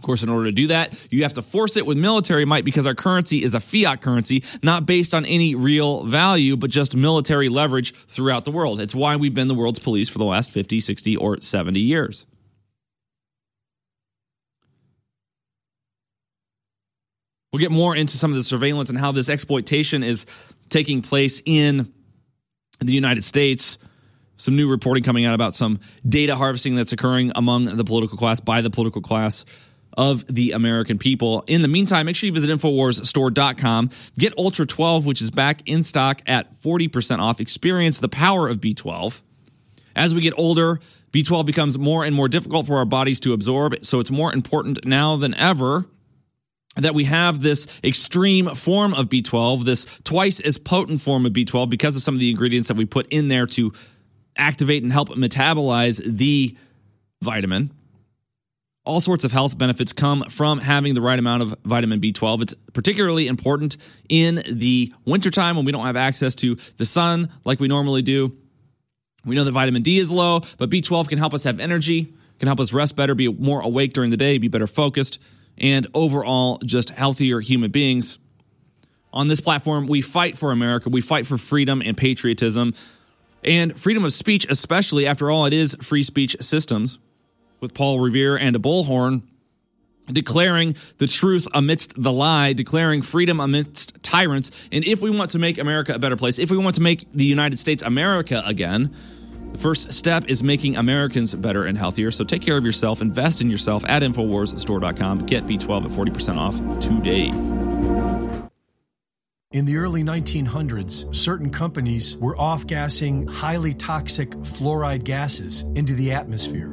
Of course, in order to do that, you have to force it with military might because our currency is a fiat currency, not based on any real value, but just military leverage throughout the world. It's why we've been the world's police for the last 50, 60, or 70 years. We'll get more into some of the surveillance and how this exploitation is taking place in the United States. Some new reporting coming out about some data harvesting that's occurring among the political class by the political class of the American people. In the meantime, make sure you visit InfoWarsStore.com. Get Ultra 12, which is back in stock at 40% off. Experience the power of B12. As we get older, B12 becomes more and more difficult for our bodies to absorb, so it's more important now than ever that we have this extreme form of B12, this twice as potent form of B12 because of some of the ingredients that we put in there to activate and help metabolize the vitamin. All sorts of health benefits come from having the right amount of vitamin B12. It's particularly important in the wintertime when we don't have access to the sun like we normally do. We know that vitamin D is low, but B12 can help us have energy, can help us rest better, be more awake during the day, be better focused and overall just healthier human beings. On this platform, we fight for America. We fight for freedom and patriotism and freedom of speech, especially after all, it is free speech systems with Paul Revere and a bullhorn declaring the truth amidst the lie, declaring freedom amidst tyrants. And if we want to make America a better place, if we want to make the United States America again, the first step is making Americans better and healthier. So take care of yourself, invest in yourself at InfoWarsStore.com. Get B12 at 40% off today. In the early 1900s, certain companies were off gassing highly toxic fluoride gases into the atmosphere.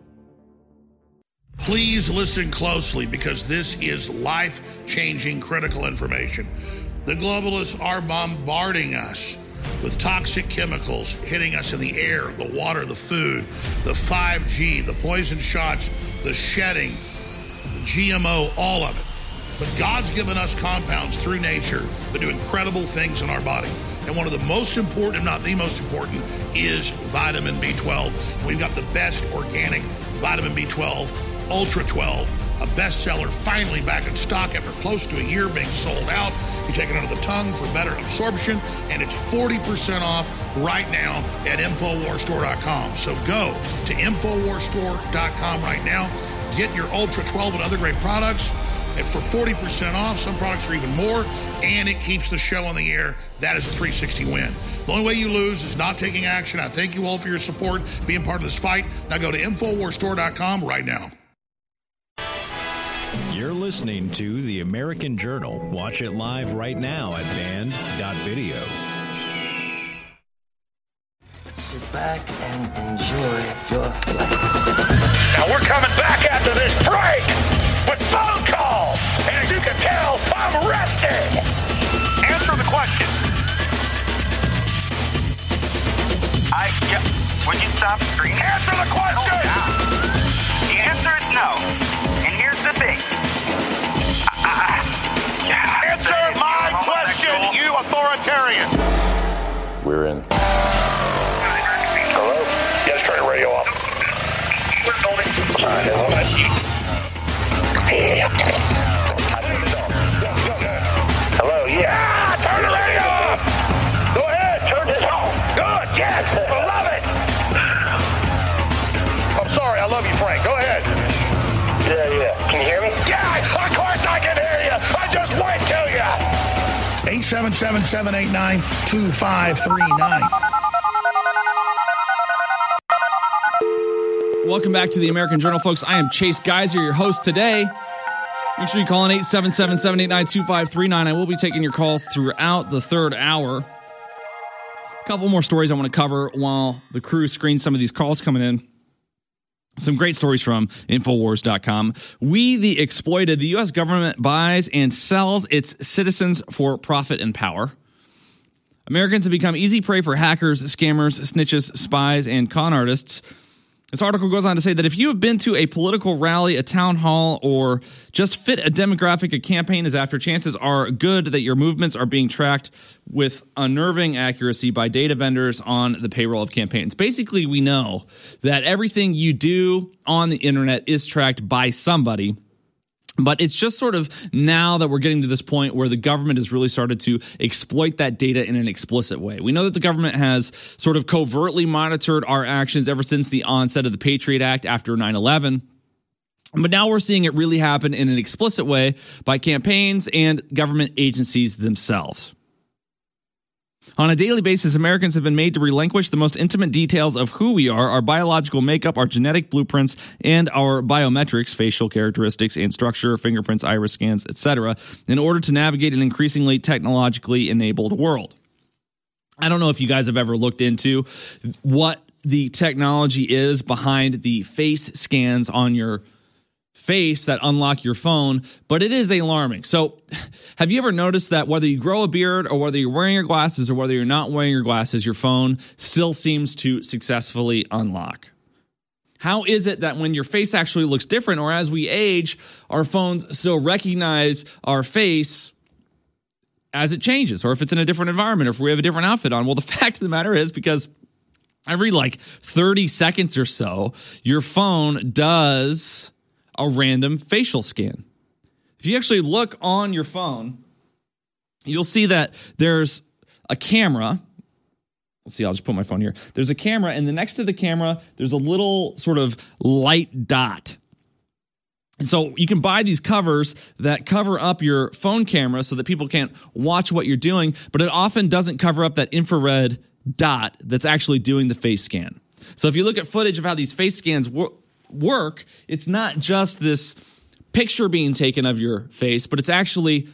Please listen closely because this is life changing critical information. The globalists are bombarding us with toxic chemicals hitting us in the air, the water, the food, the 5G, the poison shots, the shedding, the GMO, all of it. But God's given us compounds through nature that do incredible things in our body. And one of the most important, if not the most important, is vitamin B12. We've got the best organic vitamin B12 Ultra 12, a bestseller finally back in stock after close to a year being sold out. You take it under the tongue for better absorption, and it's 40% off right now at InfoWarsStore.com. So go to InfoWarsStore.com right now. Get your Ultra 12 and other great products and for 40% off. Some products are even more, and it keeps the show on the air. That is a 360 win. The only way you lose is not taking action. I thank you all for your support, being part of this fight. Now go to InfoWarsStore.com right now. You're listening to The American Journal. Watch it live right now at band.video. Sit back and enjoy your flight. Now we're coming back after this break with phone calls. And as you can tell, I'm rested. Answer the question. I, yeah, would you stop screaming? Answer the question! Oh, the answer is no. Authoritarian. We're in. Hello? Yeah, just turn the radio off. Hello, yeah, turn the radio off. Go ahead, turn this off. Good, yes, I love it. I'm sorry, I love you, Frank. Go ahead. Yeah, yeah. Can you hear me? Yeah, I 877 789 2539. Welcome back to the American Journal, folks. I am Chase Geiser, your host today. Make sure you call in 877 789 2539. I will be taking your calls throughout the third hour. A couple more stories I want to cover while the crew screens some of these calls coming in. Some great stories from Infowars.com. We, the exploited, the U.S. government buys and sells its citizens for profit and power. Americans have become easy prey for hackers, scammers, snitches, spies, and con artists. This article goes on to say that if you have been to a political rally, a town hall, or just fit a demographic a campaign is after, chances are good that your movements are being tracked with unnerving accuracy by data vendors on the payroll of campaigns. Basically, we know that everything you do on the internet is tracked by somebody. But it's just sort of now that we're getting to this point where the government has really started to exploit that data in an explicit way. We know that the government has sort of covertly monitored our actions ever since the onset of the Patriot Act after 9 11. But now we're seeing it really happen in an explicit way by campaigns and government agencies themselves. On a daily basis, Americans have been made to relinquish the most intimate details of who we are, our biological makeup, our genetic blueprints, and our biometrics, facial characteristics and structure, fingerprints, iris scans, etc., in order to navigate an increasingly technologically enabled world. I don't know if you guys have ever looked into what the technology is behind the face scans on your face that unlock your phone, but it is alarming. So, have you ever noticed that whether you grow a beard or whether you're wearing your glasses or whether you're not wearing your glasses, your phone still seems to successfully unlock? How is it that when your face actually looks different or as we age, our phones still recognize our face as it changes or if it's in a different environment or if we have a different outfit on? Well, the fact of the matter is because every like 30 seconds or so, your phone does a random facial scan. If you actually look on your phone, you'll see that there's a camera. Let's see, I'll just put my phone here. There's a camera, and the next to the camera, there's a little sort of light dot. And so you can buy these covers that cover up your phone camera so that people can't watch what you're doing, but it often doesn't cover up that infrared dot that's actually doing the face scan. So if you look at footage of how these face scans work, work, it's not just this picture being taken of your face, but it's actually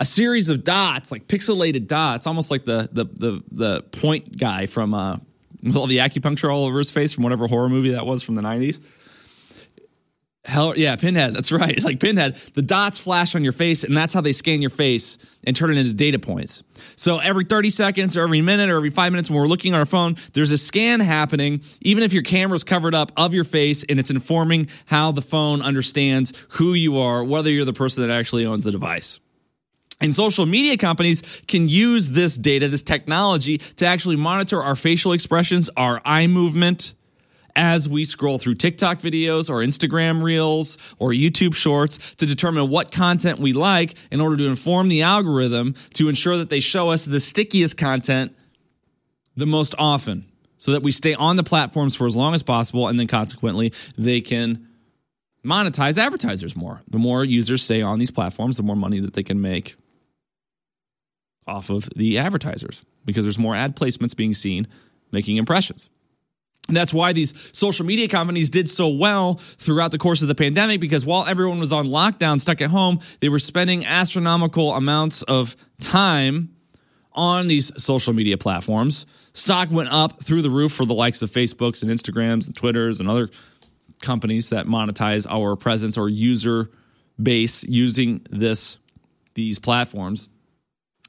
a series of dots, like pixelated dots, almost like the the the, the point guy from uh, with all the acupuncture all over his face from whatever horror movie that was from the nineties. Hell yeah, Pinhead. That's right. Like Pinhead, the dots flash on your face, and that's how they scan your face and turn it into data points. So every 30 seconds or every minute or every five minutes when we're looking on our phone, there's a scan happening, even if your camera's covered up of your face and it's informing how the phone understands who you are, whether you're the person that actually owns the device. And social media companies can use this data, this technology, to actually monitor our facial expressions, our eye movement, as we scroll through TikTok videos or Instagram reels or YouTube shorts to determine what content we like in order to inform the algorithm to ensure that they show us the stickiest content the most often so that we stay on the platforms for as long as possible and then consequently they can monetize advertisers more. The more users stay on these platforms, the more money that they can make off of the advertisers because there's more ad placements being seen making impressions. That's why these social media companies did so well throughout the course of the pandemic because while everyone was on lockdown, stuck at home, they were spending astronomical amounts of time on these social media platforms. Stock went up through the roof for the likes of Facebooks and Instagrams and Twitters and other companies that monetize our presence or user base using this these platforms.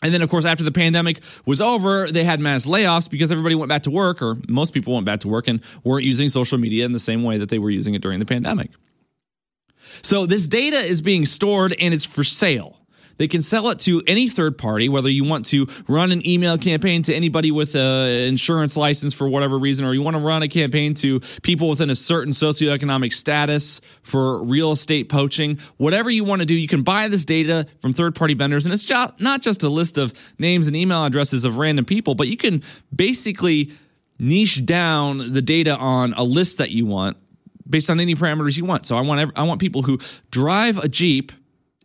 And then, of course, after the pandemic was over, they had mass layoffs because everybody went back to work, or most people went back to work and weren't using social media in the same way that they were using it during the pandemic. So, this data is being stored and it's for sale. They can sell it to any third party, whether you want to run an email campaign to anybody with an insurance license for whatever reason, or you want to run a campaign to people within a certain socioeconomic status for real estate poaching. Whatever you want to do, you can buy this data from third party vendors. And it's not just a list of names and email addresses of random people, but you can basically niche down the data on a list that you want based on any parameters you want. So I want I want people who drive a Jeep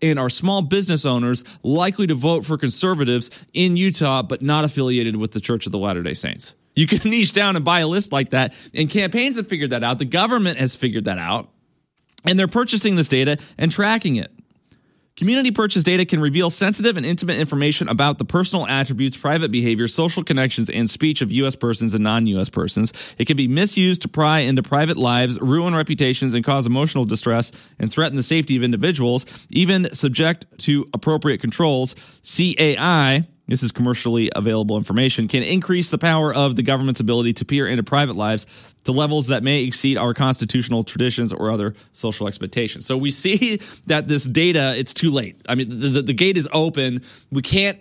and are small business owners likely to vote for conservatives in Utah, but not affiliated with the Church of the Latter day Saints. You can niche down and buy a list like that. And campaigns have figured that out. The government has figured that out. And they're purchasing this data and tracking it. Community purchase data can reveal sensitive and intimate information about the personal attributes, private behavior, social connections, and speech of U.S. persons and non U.S. persons. It can be misused to pry into private lives, ruin reputations, and cause emotional distress and threaten the safety of individuals, even subject to appropriate controls. CAI this is commercially available information, can increase the power of the government's ability to peer into private lives to levels that may exceed our constitutional traditions or other social expectations. So we see that this data, it's too late. I mean, the, the, the gate is open. We can't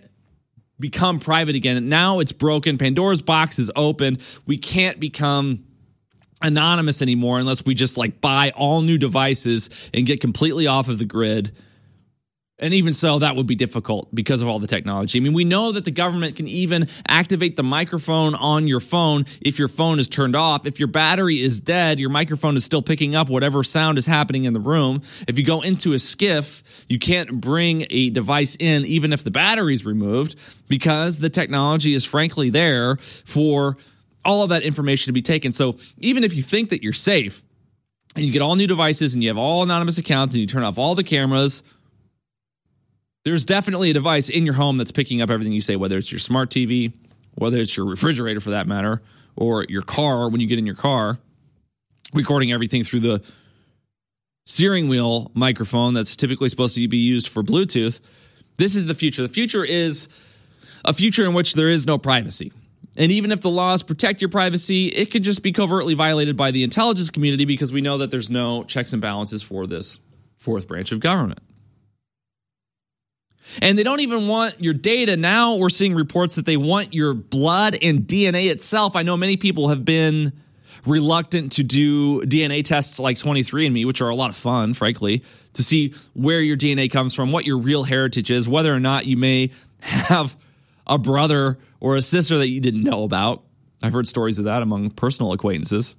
become private again. Now it's broken. Pandora's box is open. We can't become anonymous anymore unless we just like buy all new devices and get completely off of the grid and even so, that would be difficult because of all the technology. I mean, we know that the government can even activate the microphone on your phone if your phone is turned off. If your battery is dead, your microphone is still picking up whatever sound is happening in the room. If you go into a SCIF, you can't bring a device in even if the battery is removed because the technology is frankly there for all of that information to be taken. So even if you think that you're safe and you get all new devices and you have all anonymous accounts and you turn off all the cameras, there's definitely a device in your home that's picking up everything you say, whether it's your smart TV, whether it's your refrigerator for that matter, or your car when you get in your car, recording everything through the steering wheel microphone that's typically supposed to be used for Bluetooth. This is the future. The future is a future in which there is no privacy. And even if the laws protect your privacy, it could just be covertly violated by the intelligence community because we know that there's no checks and balances for this fourth branch of government. And they don't even want your data. Now we're seeing reports that they want your blood and DNA itself. I know many people have been reluctant to do DNA tests like 23andMe, which are a lot of fun, frankly, to see where your DNA comes from, what your real heritage is, whether or not you may have a brother or a sister that you didn't know about. I've heard stories of that among personal acquaintances.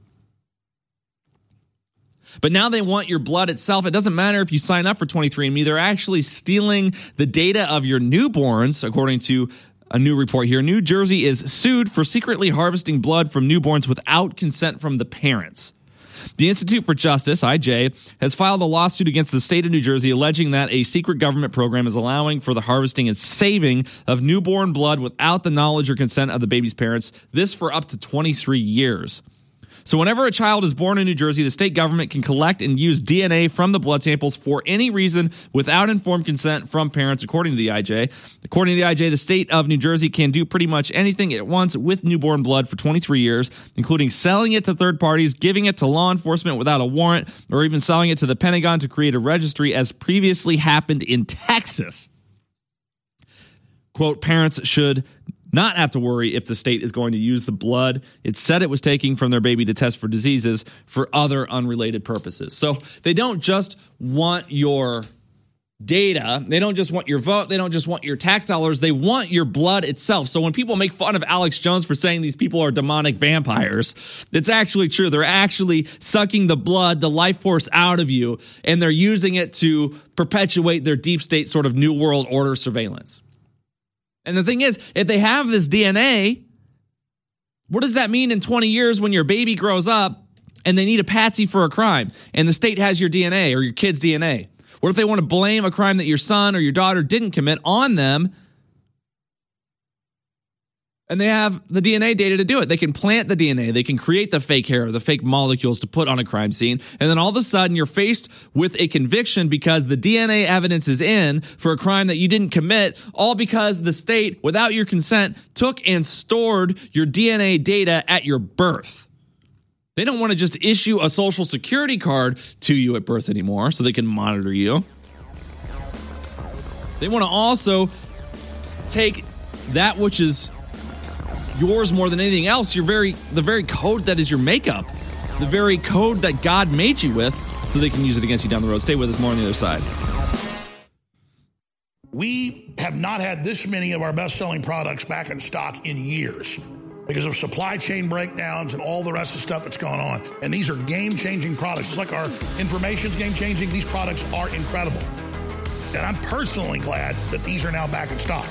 But now they want your blood itself. It doesn't matter if you sign up for 23andMe, they're actually stealing the data of your newborns, according to a new report here. New Jersey is sued for secretly harvesting blood from newborns without consent from the parents. The Institute for Justice, IJ, has filed a lawsuit against the state of New Jersey alleging that a secret government program is allowing for the harvesting and saving of newborn blood without the knowledge or consent of the baby's parents, this for up to 23 years. So, whenever a child is born in New Jersey, the state government can collect and use DNA from the blood samples for any reason without informed consent from parents, according to the IJ. According to the IJ, the state of New Jersey can do pretty much anything it wants with newborn blood for 23 years, including selling it to third parties, giving it to law enforcement without a warrant, or even selling it to the Pentagon to create a registry, as previously happened in Texas. Quote, parents should not have to worry if the state is going to use the blood it said it was taking from their baby to test for diseases for other unrelated purposes. So they don't just want your data. They don't just want your vote. They don't just want your tax dollars. They want your blood itself. So when people make fun of Alex Jones for saying these people are demonic vampires, it's actually true. They're actually sucking the blood, the life force out of you, and they're using it to perpetuate their deep state sort of new world order surveillance. And the thing is, if they have this DNA, what does that mean in 20 years when your baby grows up and they need a patsy for a crime and the state has your DNA or your kid's DNA? What if they want to blame a crime that your son or your daughter didn't commit on them? And they have the DNA data to do it. They can plant the DNA. They can create the fake hair, the fake molecules to put on a crime scene. And then all of a sudden you're faced with a conviction because the DNA evidence is in for a crime that you didn't commit, all because the state, without your consent, took and stored your DNA data at your birth. They don't want to just issue a social security card to you at birth anymore so they can monitor you. They want to also take that which is yours more than anything else, your very the very code that is your makeup, the very code that God made you with, so they can use it against you down the road. Stay with us more on the other side. We have not had this many of our best selling products back in stock in years because of supply chain breakdowns and all the rest of the stuff that's going on. And these are game changing products. Just like our information's game changing, these products are incredible. And I'm personally glad that these are now back in stock.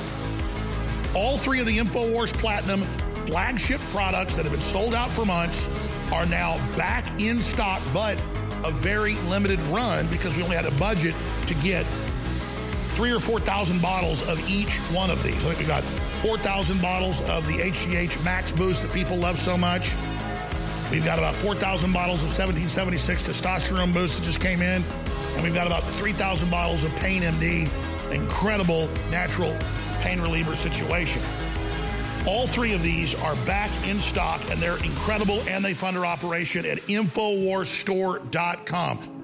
All three of the InfoWars Platinum flagship products that have been sold out for months are now back in stock, but a very limited run because we only had a budget to get three or 4,000 bottles of each one of these. I think we got 4,000 bottles of the HGH Max Boost that people love so much. We've got about 4,000 bottles of 1776 testosterone boost that just came in. And we've got about 3,000 bottles of Pain MD, incredible natural pain reliever situation. All three of these are back in stock and they're incredible and they fund our operation at InfoWarsStore.com.